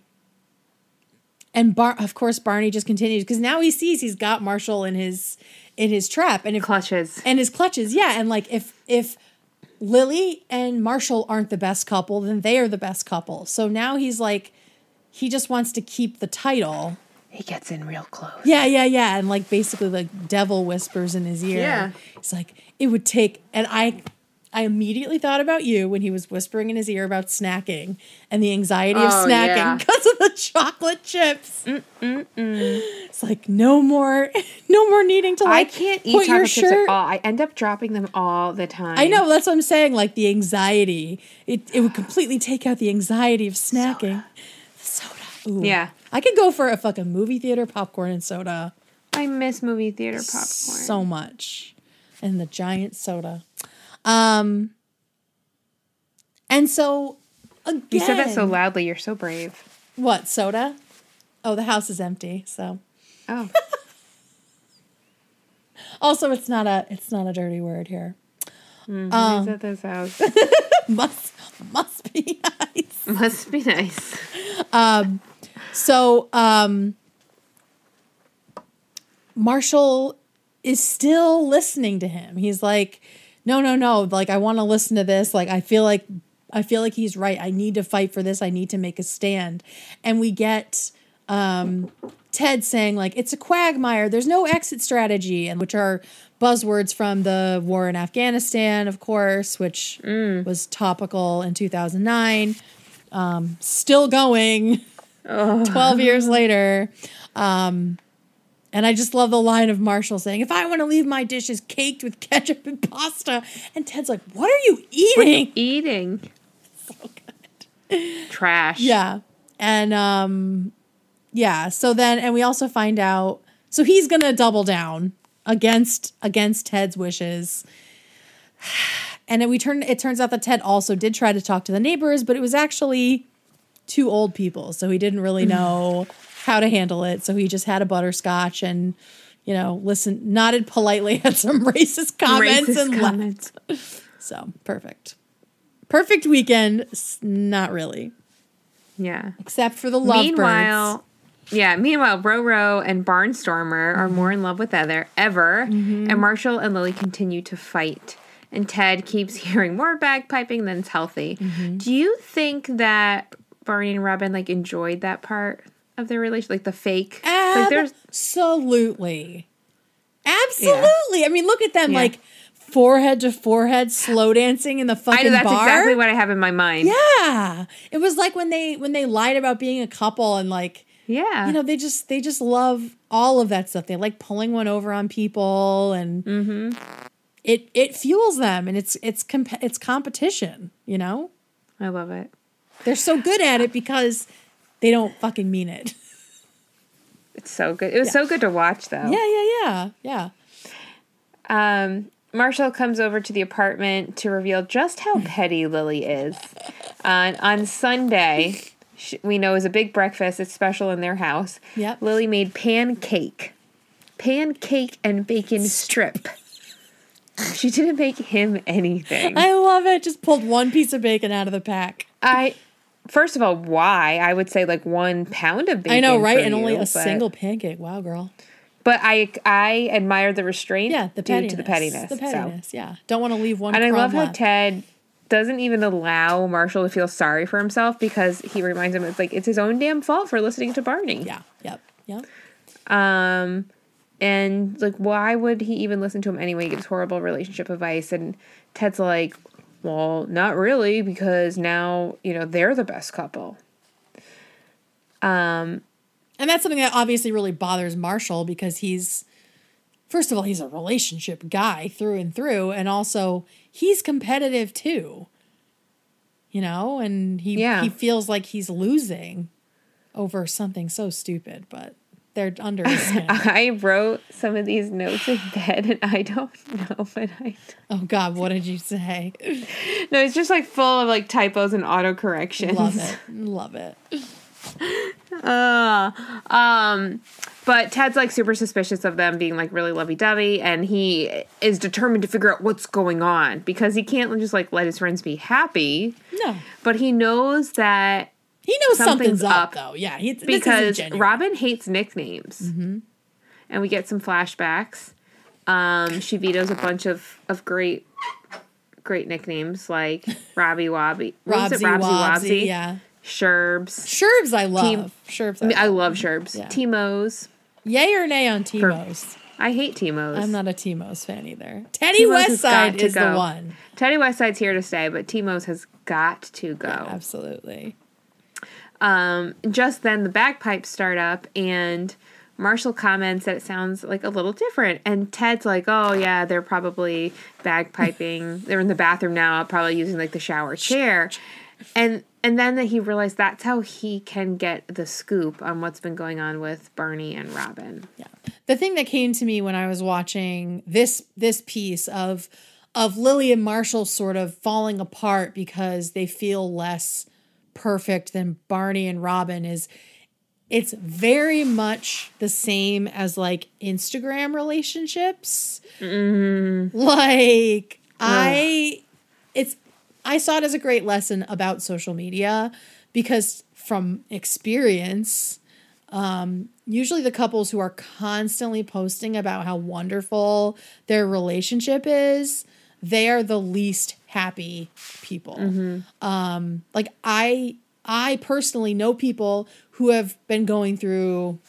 and Bar of course Barney just continues because now he sees he's got Marshall in his in his trap and if Clutches. and his clutches yeah and like if if lily and marshall aren't the best couple then they are the best couple so now he's like he just wants to keep the title He gets in real close. yeah yeah yeah and like basically like devil whispers in his ear Yeah. He's like it would take and i i immediately thought about you when he was whispering in his ear about snacking and the anxiety of Oh, snacking yeah. *laughs* because of the chocolate chips it's like no more *laughs* no more needing to I can't eat put your chocolate chips shirt at all. I end up dropping them all the time. I know that's what I'm saying. Like the anxiety, it it would completely take out the anxiety of snacking. Soda. Ooh. Yeah. I could go for a fucking movie theater popcorn and soda I miss movie theater popcorn. so much, and the giant soda. Um. And so again, You said that so loudly. You're so brave. What soda? Oh, the house is empty. So Oh. *laughs* also, it's not a it's not a dirty word here. Who's Um, at this house? *laughs* must must be nice. *laughs* *laughs* Must be nice. So, um, Marshall is still listening to him. He's like, no, no, no. Like, I want to listen to this. Like, I feel like, I feel like he's right. I need to fight for this. I need to make a stand. And we get, um, Ted saying like, it's a quagmire. There's no exit strategy. And which are buzzwords from the war in Afghanistan, of course, which was topical in 2009. Um, still going. 12 years later. Um, and I just love the line of Marshall saying, If I want to leave my dishes caked with ketchup and pasta. And Ted's like, What are you eating? Eating. *laughs* So good. Trash. Yeah. And um, yeah. So then, and we also find out, so he's going to double down against against Ted's wishes. *sighs* And then we turn it turns out that Ted also did try to talk to the neighbors, but it was actually two old people, so he didn't really know how to handle it. So he just had a butterscotch and you know, listened, nodded politely at some *laughs* racist comments Racist and comments. left. So perfect, perfect weekend. S- Not really, Yeah. except for the lovebirds. Meanwhile, yeah. Meanwhile, Roro and Barnstormer are more in love with other ever, Mm-hmm. and Marshall and Lily continue to fight. And Ted keeps *laughs* hearing more bagpiping than than's healthy. Mm-hmm. Do you think that Barney and Robin like enjoyed that part of their relationship, like the fake? like Absolutely. Absolutely. I mean, look at them Yeah. like forehead to forehead slow dancing in the fucking I know that's bar. exactly what I have in my mind. yeah. It was like when they when they lied about being a couple and like Yeah. you know, they just they just love all of that stuff. They like pulling one over on people and Mm-hmm. It it fuels them and it's it's comp- it's competition, you know? I love it. They're so good at it because they don't fucking mean it. *laughs* It's so good. It was so good to watch, though. Yeah, yeah, yeah, yeah. Um, Marshall comes over to the apartment to reveal just how *laughs* petty Lily is. Uh, on Sunday, we know is a big breakfast. It's special in their house. Yep. Lily made pancake, pancake and bacon strip. *laughs* she didn't make him anything. I love it. Just pulled one piece of bacon out of the pack. I first of all, why? I would say like one pound of bacon. I know, right? And you, only a but, single pancake. Wow, girl. But I I admire the restraint. Yeah, the due pettiness. to the pettiness. The pettiness. So. Yeah, don't want to leave one. And I love left. how Ted doesn't even allow Marshall to feel sorry for himself because he reminds him it's like it's his own damn fault for listening to Barney. Yeah. Yep. Yep. Um, and like, why would he even listen to him anyway? He gives horrible relationship advice, and Ted's like, well, not really, because now you know they're the best couple. Um, and that's something that obviously really bothers Marshall because he's, first of all, he's a relationship guy through and through, and also he's competitive too. You know, and he Yeah. he feels like he's losing over something so stupid, but they're under *laughs* skin. I wrote some of these notes in bed, and I don't know, but I. oh God, what did you say? No, it's just like full of like typos and auto corrections. Love it, *laughs* love it. Uh, um, but Ted's like super suspicious of them being like really lovey dovey, and he is determined to figure out what's going on because he can't just like let his friends be happy. No, But he knows that he knows something's, Something's up, up though. Yeah, he, because. Robin hates nicknames, and we get some flashbacks. Um, she vetoes a bunch of of great. Great nicknames like *laughs* Robbie Wobby, Robsy, it? Robsy Wobsy, yeah. Sherbs. Sherbs, I love. Team- Sherbs, I, mean, I love. love Sherbs. Yeah. Timo's. Yay or nay on Timo's? I hate Timo's. I'm not a Timo's fan either. Teddy Timo's has got Westside to is the one. Teddy Westside's here to stay, but Timo's has got to go. Absolutely. Um, just then the bagpipes start up and Marshall comments that it sounds like a little different. And Ted's like, oh, yeah, they're probably bagpiping. they're in the bathroom now, probably using like the shower chair. And and then that he realized that's how he can get the scoop on what's been going on with Barney and Robin. Yeah. The thing that came to me when I was watching this this piece of of Lily and Marshall sort of falling apart because they feel less perfect than Barney and Robin is it's very much the same as like Instagram relationships. Like I it's I saw it as a great lesson about social media because from experience um, usually the couples who are constantly posting about how wonderful their relationship is they are the least happy people. Um like i i personally know people who have been going through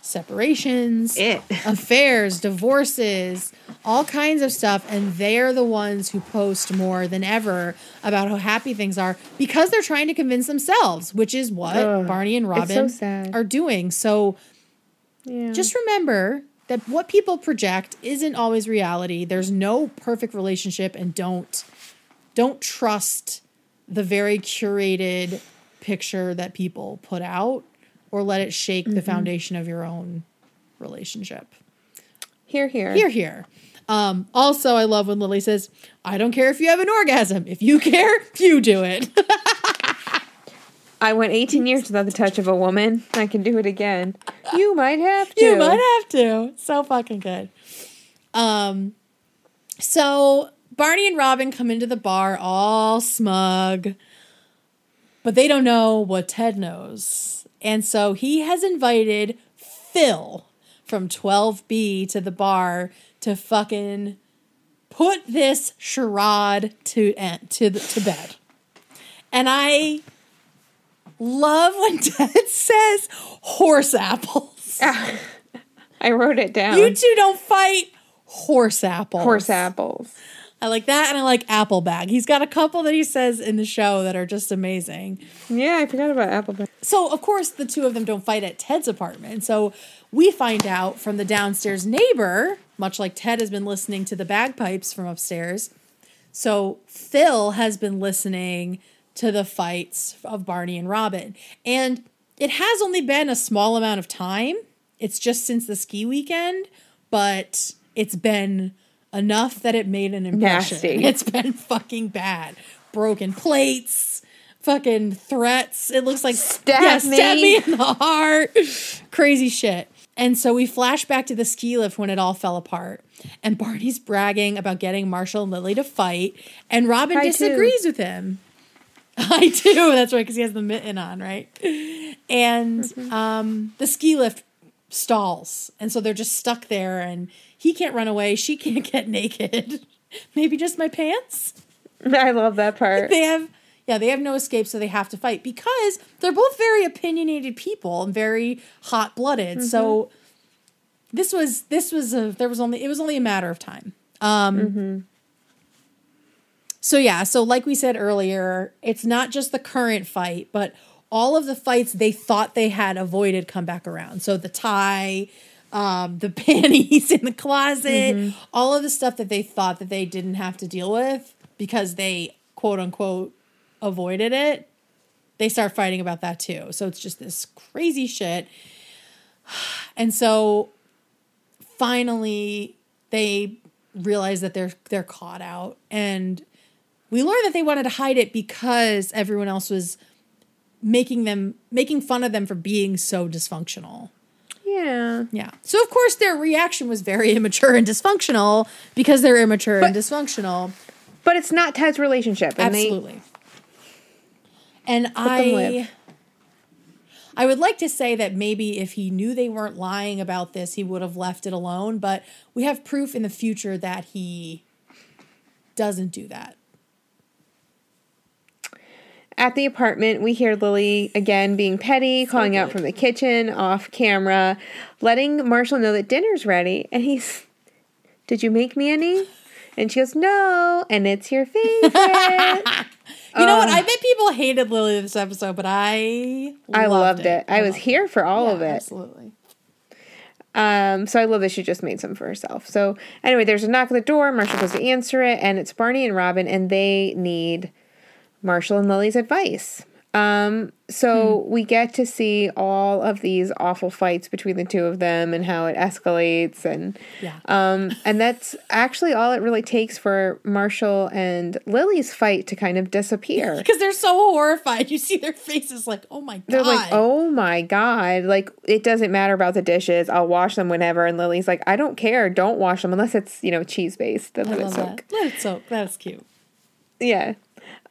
separations It. *laughs* affairs divorces all kinds of stuff and they're the ones who post more than ever about how happy things are because they're trying to convince themselves which is what Ugh, barney and it's so robin are doing. So Yeah. just remember that what people project isn't always reality. There's no perfect relationship and don't don't trust the very curated picture that people put out or let it shake the foundation of your own relationship. here, here. Here here. Um, also, I love when Lily says, I don't care if you have an orgasm. If you *laughs* care, you do it. *laughs* I went 18 years without the touch of a woman. I can do it again. You might have to. You might have to. So fucking good. Um, so Barney and Robin come into the bar all smug, but they don't know what Ted knows. And so he has invited Phil from 12B to the bar to fucking put this charade to end, to the, to bed. And I love when *laughs* Ted says horse apples. *laughs* I wrote it down. You two don't fight horse apples. Horse apples. I like that, and I like apple bag. He's got a couple that he says in the show that are just amazing. Yeah, I forgot about apple. Bag. So, of course, the two of them don't fight at Ted's apartment. So, we find out from the downstairs neighbor, much like Ted has been listening to the bagpipes from upstairs. So, Phil has been listening to the fights of Barney and Robin. And it has only been a small amount of time. It's just since the ski weekend, but it's been enough that it made an impression. Nasty. *laughs* It's been fucking bad. Broken plates, fucking threats. It looks like Stab yeah, stab me. me in the heart. Crazy shit. And so we flash back to the ski lift when it all fell apart. And Barney's bragging about getting Marshall and Lily to fight. And Robin I disagrees with him. *laughs* I do. That's right, because he has the mitten on, right? And Mm-hmm. um, the ski lift stalls. And so they're just stuck there, and he can't run away. She *laughs* can't get naked. *laughs* Maybe just my pants? I love that part. They have. Yeah, they have no escape, so they have to fight because they're both very opinionated people and very hot blooded. So this was this was a there was only it was only a matter of time. Um So yeah, so like we said earlier, it's not just the current fight, but all of the fights they thought they had avoided come back around. So the tie, um, the *laughs* panties in the closet, all of the stuff that they thought that they didn't have to deal with because they quote unquote avoided it, they start fighting about that too. So it's just this crazy shit. *sighs* And so finally they realize that they're they're caught out and we learned that they wanted to hide it because everyone else was making them making fun of them for being so dysfunctional. Yeah. Yeah. So of course their reaction was very *laughs* immature and dysfunctional because they're immature and dysfunctional. But it's not Ted's relationship. And they- Absolutely. and I. I would like to say that maybe if he knew they weren't lying about this, he would have left it alone, but we have proof in the future that he doesn't do that. At the apartment, we hear Lily again being petty, calling out from the kitchen off camera, letting Marshall know that dinner's ready. And he's, Did you make me any? And she goes, No, and it's your favorite. *laughs* You know what? I bet people hated Lily this episode, but I I loved it. I was loved here for all of it. Absolutely. Um, so I love that she just made some for herself. So anyway, there's a knock at the door. Marshall goes to answer it, and it's Barney and Robin, and they need Marshall and Lily's advice. Um, so Hmm. we get to see all of these awful fights between the two of them and how it escalates and Yeah. um and that's actually all it really takes for Marshall and Lily's fight to kind of disappear. *laughs* Because they're so horrified. You see their faces like, oh my God. They're like, oh my God. Like, it doesn't matter about the dishes. I'll wash them whenever. And Lily's like, I don't care. Don't wash them unless it's, you know, cheese based. Then let it soak. that. Let it soak. That's cute. Yeah.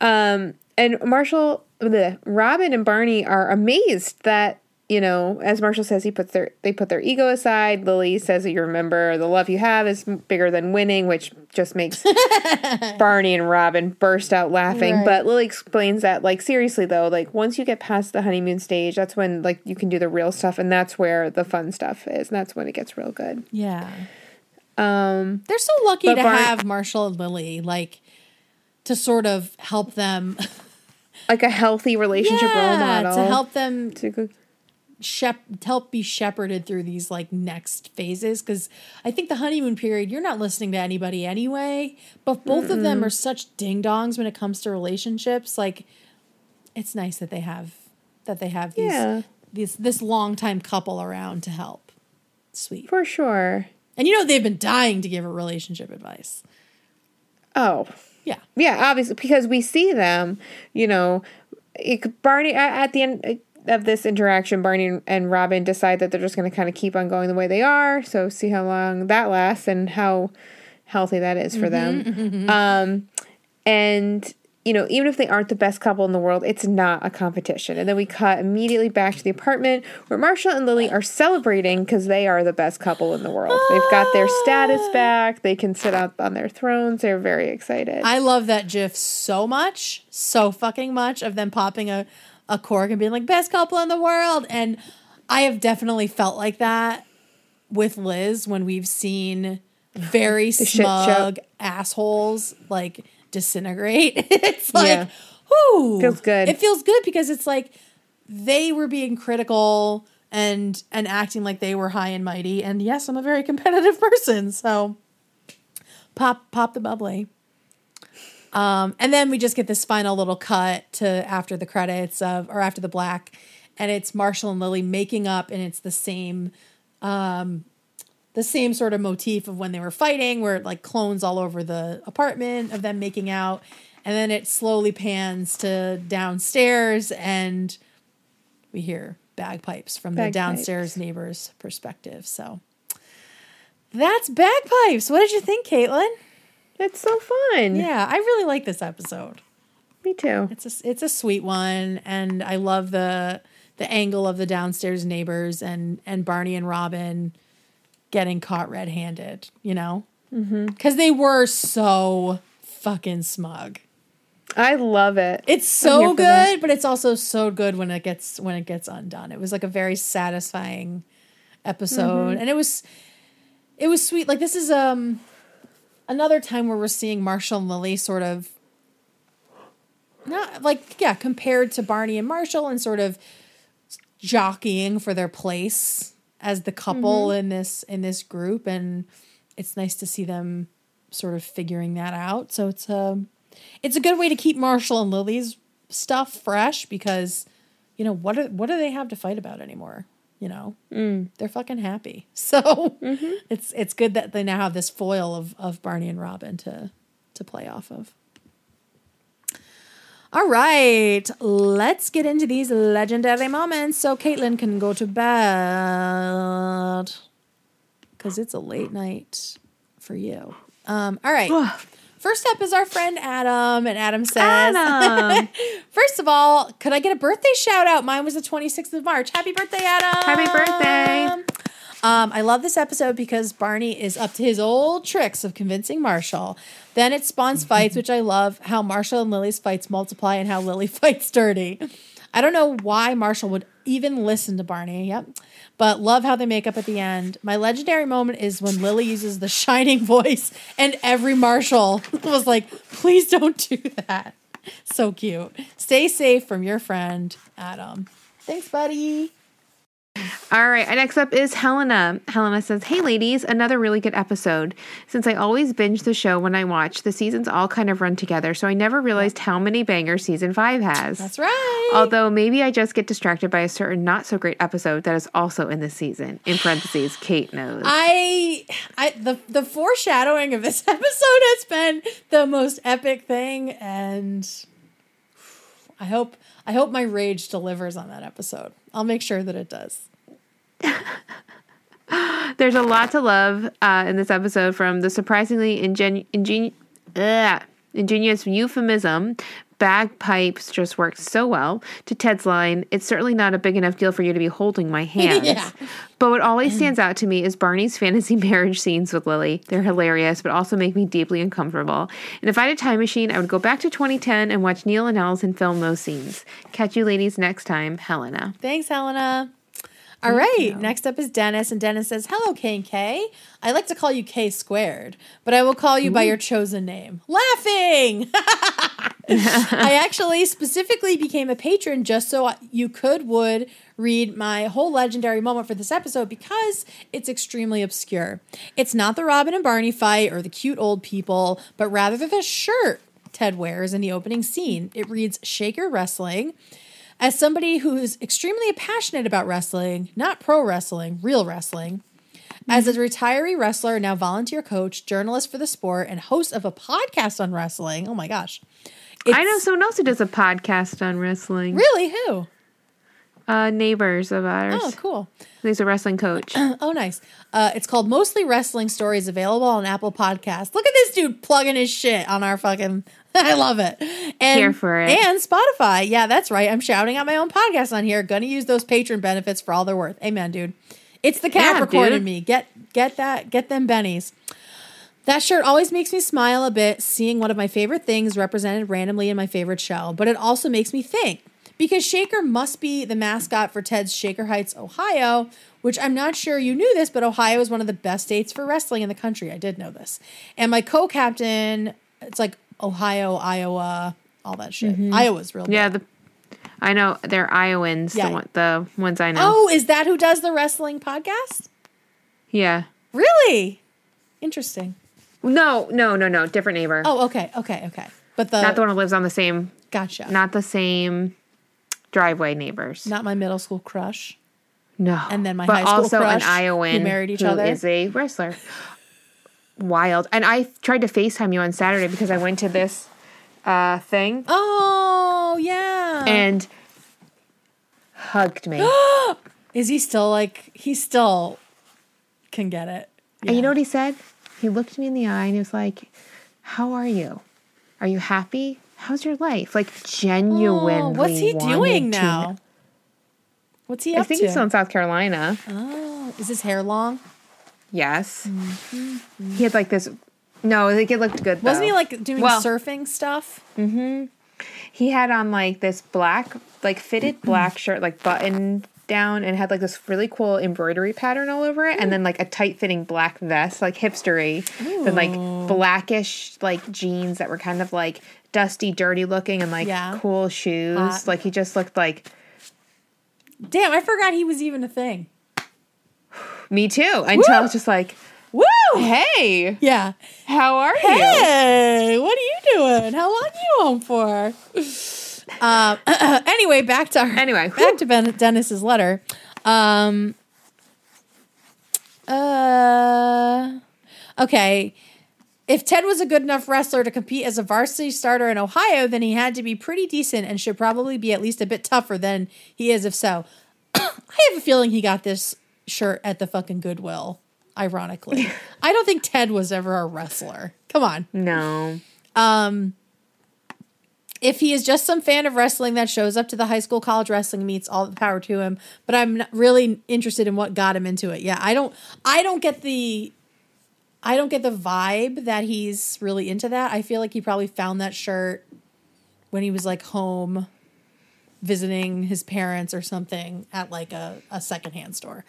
Um, and Marshall, the Robin and Barney are amazed that, you know, as Marshall says, he puts their they put their ego aside. Lily says that you remember the love you have is bigger than winning, which just makes *laughs* Barney and Robin burst out laughing. Right. But Lily explains that, like, seriously though, like once you get past the honeymoon stage, that's when like you can do the real stuff, and that's where the fun stuff is, and that's when it gets real good. Yeah. Um, They're so lucky to have Marshall and Lily, like, to sort of help them. *laughs* like a healthy relationship role Yeah, model. to help them to shep- help be shepherded through these like next phases. Because i think the honeymoon period you're not listening to anybody anyway but both of them are such ding dongs when it comes to relationships. Like it's nice that they have that they have these Yeah. these this long time couple around to help. Sweet. For sure. and you know they've been dying to give a relationship advice. Oh, yeah Yeah, obviously, because we see them, you know, it, Barney at, the end uh, of this interaction, Barney and Robin decide that they're just going to kind of keep on going the way they are. So see how long that lasts and how healthy that is for mm-hmm. them. Mm-hmm. Um, and you know, even if they aren't the best couple in the world, it's not a competition. And then we cut immediately back to the apartment where Marshall and Lily are celebrating because they are the best couple in the world. They've got their status ah. back. They can sit up on their thrones. They're very excited. I love that GIF so much, so fucking much of them popping a, a cork and being like, best couple in the world. And I have definitely felt like that with Liz when we've seen very smug assholes like disintegrate. *laughs* it's like, Yeah. whoo. Feels good. It feels good because it's like they were being critical and and acting like they were high and mighty. And yes, I'm a very competitive *laughs* person. So pop pop the bubbly. Um, and then we just get this final little cut to after the credits of or after the black, and it's Marshall and Lily making up, and it's the same, um, the same sort of motif of when they were fighting, where it like clones all over the apartment of them making out, and then it slowly pans to downstairs, and we hear bagpipes from the downstairs neighbor's perspective. So that's bagpipes. What did you think, Caitlin? It's so fun. Yeah, I really like this episode. Me too. It's a it's a sweet one, and I love the the angle of the downstairs neighbors and and Barney and Robin getting caught red handed. You know, because they were so fucking smug. I love it. It's so good, but it's also so good when it gets when it gets undone. It was like a very satisfying episode, and it was it was sweet. Like this is um another time where we're seeing Marshall and Lily sort of not like yeah compared to Barney and Marshall and sort of jockeying for their place as the couple mm-hmm. in this in this group, and it's nice to see them sort of figuring that out. So it's a it's a good way to keep Marshall and Lily's stuff fresh because you know what do, what do they have to fight about anymore? You know, mm. they're fucking happy. *laughs* So mm-hmm. it's it's good that they now have this foil of of Barney and Robin to to play off of. All right, let's get into these legendary moments so Caitlin can go to bed because it's a late night for you. Um, all right. First up is our friend Adam, and Adam says, Adam. *laughs* First of all, could I get a birthday shout out? Mine was the 26th of March. Happy birthday, Adam. Happy birthday. Um, I love this episode because Barney is up to his old tricks of convincing Marshall. Then it spawns *laughs* fights, which I love how Marshall and Lily's fights multiply and how Lily *laughs* fights dirty. I don't know why Marshall would even listen to Barney. Yep. But love how they make up at the end. My legendary moment is when Lily uses the shining *laughs* voice and every Marshall was like, please don't do that. So cute. Stay safe from your friend, Adam. Thanks, buddy. All right. Next up is Helena. Helena says, Hey, ladies, another really good episode. Since I always binge the show when I watch, the seasons all kind of run together, so I never realized how many bangers season five has. That's right. Although maybe I just get distracted by a certain not so great episode that is also in this season. In parentheses, Kate knows. I, I, the the foreshadowing of this *laughs* episode has been the most epic thing, and I hope I hope my rage delivers on that episode. I'll make sure that it does. *laughs* There's a lot to love uh, in this episode from the surprisingly ingen- ugh, ingenious euphemism. Bagpipes just worked so well. To Ted's line, it's certainly not a big enough deal for you to be holding my *laughs* hands. Yeah. But what always mm. stands out to me is Barney's fantasy *laughs* marriage scenes with Lily. They're hilarious, but also make me deeply uncomfortable. And if I had a time machine, I would go back to 2010 and watch Neil and Alyson film those scenes. Catch you ladies next time, Helena. Thanks, Helena. All right. Next up is Dennis, and Dennis says, "Hello, K and K. I like to call you K squared, but I will call you by your chosen name. Laughing. *laughs* *laughs* I actually specifically became a patron just so you could would read my whole legendary moment for this episode because it's extremely obscure. It's not the Robin and Barney fight or the cute old people, but rather the shirt Ted wears in the opening scene. It reads Shaker Wrestling. As somebody who's extremely passionate about wrestling, not pro wrestling, real wrestling, as a retiree wrestler, now volunteer coach, journalist for the sport, and host of a podcast on wrestling. Oh my gosh. I know someone else who does a podcast on wrestling. Really? Who? Uh, neighbors of ours. Oh, cool. He's a wrestling coach. *clears throat* Oh, nice. Uh, it's called Mostly Wrestling Stories, available on Apple Podcasts. Look at this dude plugging his shit on our fucking. *laughs* I love it. And, Here for it. And Spotify. Yeah, that's right. I'm shouting out my own podcast on here. Gonna use those patron benefits for all they're worth. Amen, dude. It's the Capricorn dude. in me. Get get that. Get them bennies. That shirt always makes me smile a bit seeing one of my favorite things represented randomly in my favorite show, but it also makes me think because Shaker must be the mascot for Ted's Shaker Heights, Ohio, which I'm not sure you knew this, but Ohio is one of the best states for wrestling in the country. I did know this. And my co captain, it's like Ohio, Iowa, all that shit. Mm-hmm. Iowa's real yeah, the I know they're Iowans. Yeah. The one, the ones I know. Oh, is that who does the wrestling podcast? Yeah. Really? Interesting. No, no, no, no. Different neighbor. Oh, okay, okay, okay. But the, not the one who lives on the same. gotcha. Not the same. driveway neighbors. Not my middle school crush. No. And then my but high school also crush an Iowan who married each who other. is a wrestler. Wild. And I tried to FaceTime you on Saturday because I went to this uh, thing Oh yeah. And hugged me. *gasps* is he still like he still can get it? And you know what he said? He looked me in the eye and he was like, How are you? Are you happy? How's your life? Like genuinely. Oh, what's he doing now? kn- What's he I think to? he's still in South Carolina. oh, is his hair long? Yes. Mm-hmm. He had like this. No, like it looked good. Wasn't he like doing Well- surfing stuff? He had on like this black, like fitted *clears throat* black shirt, like button down, and had like this really cool embroidery pattern all over it, and then like a tight fitting black vest, like hipstery, then like blackish like jeans that were kind of like dusty, dirty looking, and like Yeah. cool shoes. Hot. Like he just looked like Damn, I forgot he was even a thing. *sighs* me too. Until I was just like, Woo! hey, Yeah. how are you? Hey, what are you doing? How long are you home for? Um, *clears throat* anyway, back to our, Anyway, back to ben, Dennis's letter. Um, uh, okay. If Ted was a good enough wrestler to compete as a varsity starter in Ohio, then he had to be pretty decent and should probably be at least a bit tougher than he is. If so, *clears throat* I have a feeling he got this shirt at the fucking Goodwill. Ironically, I don't think Ted was ever a wrestler. Come on. No. Um, if he is just some fan of wrestling that shows up to the high school college wrestling meets all the power to him but i'm not really interested in what got him into it yeah i don't i don't get the i don't get the vibe that he's really into that i feel like he probably found that shirt when he was like home visiting his parents or something at like a, a secondhand store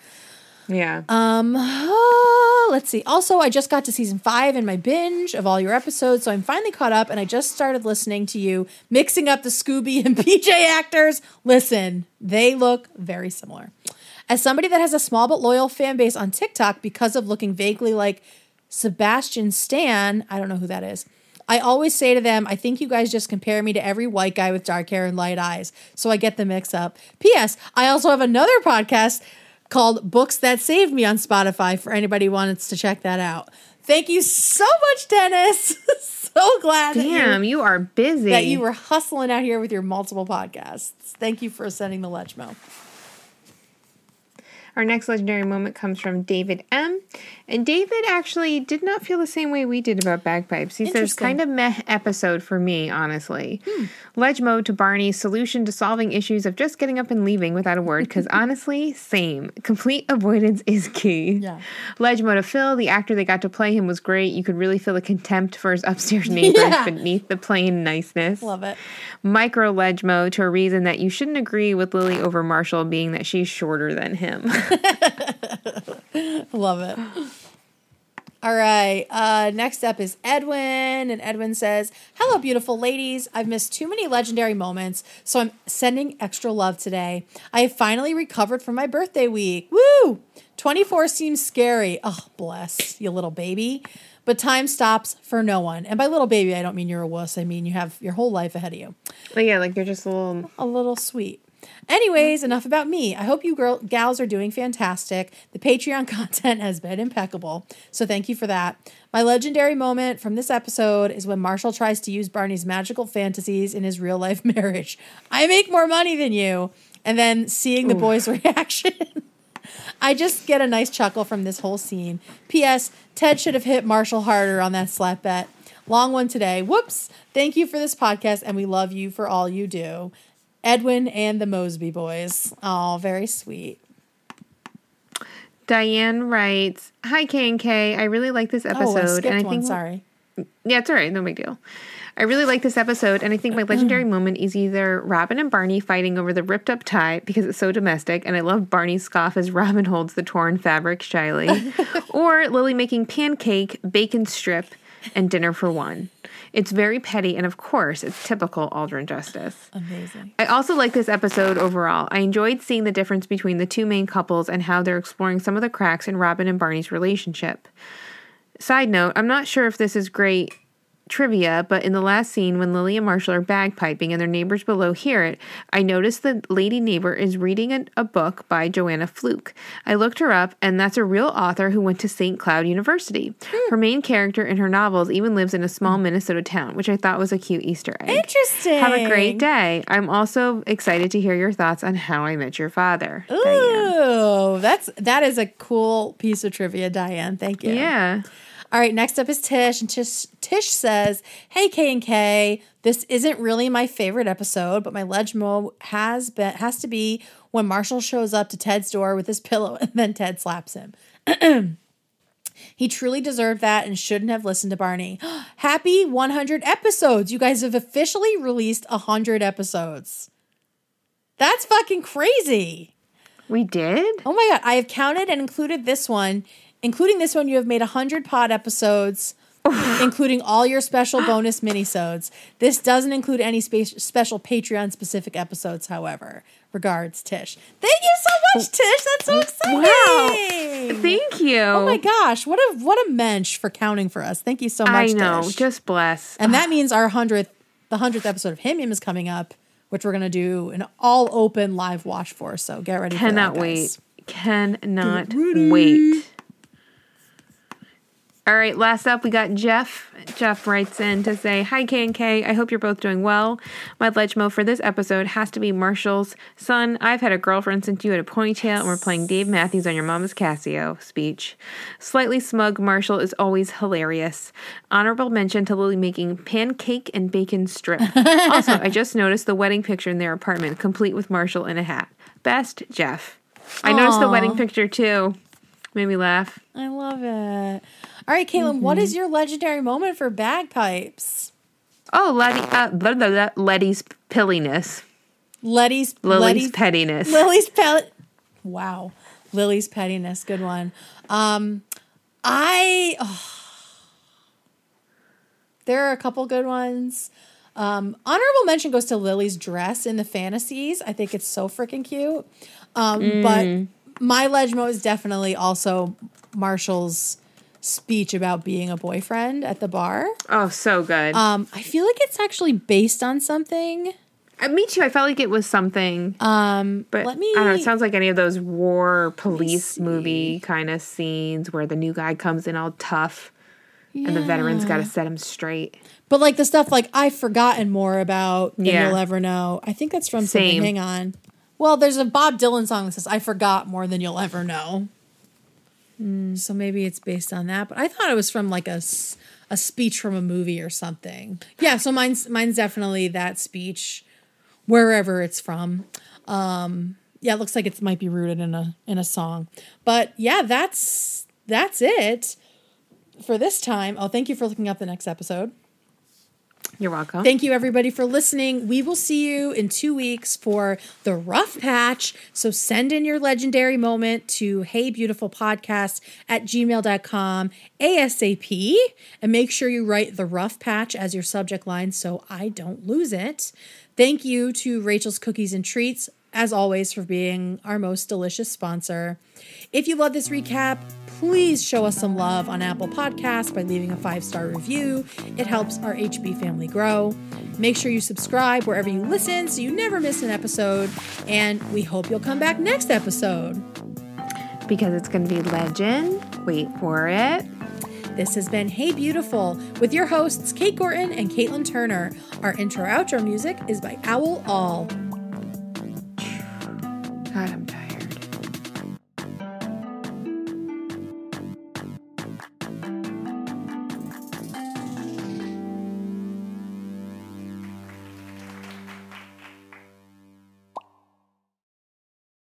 Yeah. um, oh, let's see. Also, I just got to season five in my binge of all your episodes, so I'm finally caught up, and I just started listening to you mixing up the Scooby *laughs* and PJ actors. Listen, they look very similar. As somebody that has a small but loyal fan base on TikTok because of looking vaguely like Sebastian Stan, I don't know who that is. I always say to them, I think you guys just compare me to every white guy with dark hair and light eyes. So I get the mix up. P.S. I also have another podcast called Books That Saved Me on Spotify for anybody who wants to check that out. Thank you so much, Dennis. *laughs* so glad Damn, you, you are busy. that you were hustling out here with your multiple podcasts. Thank you for sending the Lechmo. Our next legendary moment comes from David M. And David actually did not feel the same way we did about bagpipes. He says, kind of meh episode for me, honestly. Hmm. Ledge mode to Barney's solution to solving issues of just getting up and leaving without a word, because *laughs* honestly, same. Complete avoidance *laughs* is key. Yeah. mode to Phil, the actor they got to play him was great. You could really feel the contempt for his upstairs neighbors *laughs* Yeah. beneath the plain niceness Love it. micro ledgemo to a reason that you shouldn't agree with Lily over Marshall being that she's shorter than him. *laughs* Love it. All right. Uh, next up is Edwin. And Edwin says, Hello, beautiful ladies. I've missed too many legendary moments, so I'm sending extra love today. I have finally recovered from my birthday week. Woo! 24 seems scary. Oh, bless you, little baby. But time stops for no one. And by little baby, I don't mean you're a wuss. I mean you have your whole life ahead of you but yeah, like you're just a little. a little sweet. Anyways, enough about me. I hope you girl gals are doing fantastic. The Patreon *laughs* content has been impeccable. So thank you for that. My legendary moment from this episode is when Marshall tries to use Barney's magical fantasies in his real life *laughs* marriage. I make more money than you. And then seeing the boys' *laughs* reaction. I just get a nice chuckle from this whole scene. P.S. Ted should have hit Marshall harder on that slap bet. Long one today. Whoops. Thank you for this podcast, and we love you for all you do. Edwin and the Mosby boys. Oh, very sweet. Diane writes, "Hi K and K. I really like this Oh, I episode, skipped and I one. think Sorry. yeah, it's all right, no big deal. I really like this episode, and I think my *clears throat* legendary moment is either Robin and Barney fighting over the ripped up tie because it's so domestic, and I love Barney's scoff as Robin holds the torn fabric shyly, *laughs* or Lily making pancake, bacon strip, and dinner for one. It's very petty, and of course, it's typical Aldrin justice. Amazing. I also like this episode overall. I enjoyed seeing the difference between the two main couples and how they're exploring some of the cracks in Robin and Barney's relationship. Side note, I'm not sure if this is great trivia, but in the last scene, when Lily and Marshall are bagpiping and their neighbors below hear it, I noticed the lady neighbor is reading a, a book by Joanna Fluke. I looked her up, and that's a real author who went to St. Cloud University. Hmm. Her main character in her novels even lives in a small hmm. Minnesota town, which I thought was a cute Easter egg. Interesting. Have a great day. I'm also excited to hear your thoughts on How I Met Your Father. Diane. Ooh, that's that is a cool piece of trivia, Diane. Thank you. Yeah. All right, next up is Tish, and Tish Tish says, "Hey K and K, this isn't really my favorite episode, but my legmo has been has to be when Marshall shows up to Ted's door with his *laughs* pillow, and then Ted slaps him." *clears throat* He truly deserved that and shouldn't have listened to Barney. *gasps* Happy 100 episodes. You guys have officially released 100 episodes. That's fucking crazy. We did? Oh my god, I have counted and included this one. Including this one, you have made 100 pod episodes, *sighs* including all your special bonus minisodes. This doesn't include any spe- special Patreon specific episodes, however. Regards, Tish. Thank you so much, Tish. That's so exciting. Wow. Thank you. Oh my gosh, what a what a mensch for counting for us. Thank you so much. I know. Tish. Just bless. and that means our hundredth, the hundredth episode of HIMYM is coming up, which we're gonna do an all open live watch for. So get ready. Cannot for that, wait. Cannot wait. All right, last up we got Jeff. Jeff writes in to say, Hi K and K, I hope you're both doing well. My legmo for this episode has to be Marshall's son. I've had a girlfriend since you had a ponytail and we're playing Dave Matthews on your mama's Casio speech. Slightly smug Marshall is always hilarious. Honorable mention to Lily making pancake and bacon strip. *laughs* also, I just noticed the wedding picture in their apartment, complete with Marshall in a hat. Best, Jeff. I noticed the wedding picture too. Made me laugh. I love it. All right, Caitlin, what Mm-hmm. is your legendary moment for bagpipes? Oh, Letty, uh, blah, blah, blah, Letty's pilliness. Letty's Lily's Letty's pettiness. Lily's pet. Wow, Lily's pettiness. Good one. Um, I. oh. There are a couple good ones. Um, honorable mention goes to Lily's dress in the fantasies. I think it's so freaking cute. Um, Mm. But my legmo is definitely also Marshall's speech about being a boyfriend at the bar. oh, so good. Um, I feel like it's actually based on something. Uh, me too. I felt like it was something, Um, but let me. I don't know. It sounds like any of those war police movie kind of scenes where the new guy comes in all tough and the veterans got to set him straight. But like the stuff like I've forgotten more about than Yeah. you'll ever know. I think that's from Same. something. Hang on. Well, there's a Bob Dylan song that says "I forgot more than you'll ever know." Hmm. So maybe it's based on that. But I thought it was from like a, a speech from a movie or something. Yeah. So mine's mine's definitely that speech, wherever it's from. Um, yeah, it looks like it might be rooted in a in a song. But yeah, that's that's it for this time. Oh, thank you for looking up the next episode. You're welcome. Thank you, everybody, for listening. We will see you in two weeks for the rough patch. So send in your legendary moment to Hey Beautiful Podcast at gmail.com ASAP and make sure you write the rough patch as your subject line so I don't lose it. Thank you to Rachel's Cookies and Treats, as always, for being our most delicious sponsor. If you love this recap, please show us some love on Apple Podcasts by leaving a five star review. It helps our HB family grow. Make sure you subscribe wherever you listen so you never miss an episode. And we hope you'll come back next episode. because it's going to be legend. Wait for it. This has been Hey Beautiful with your hosts, Kate Gorton and Caitlin Turner. Our intro outro music is by Owl All. Silent Bay.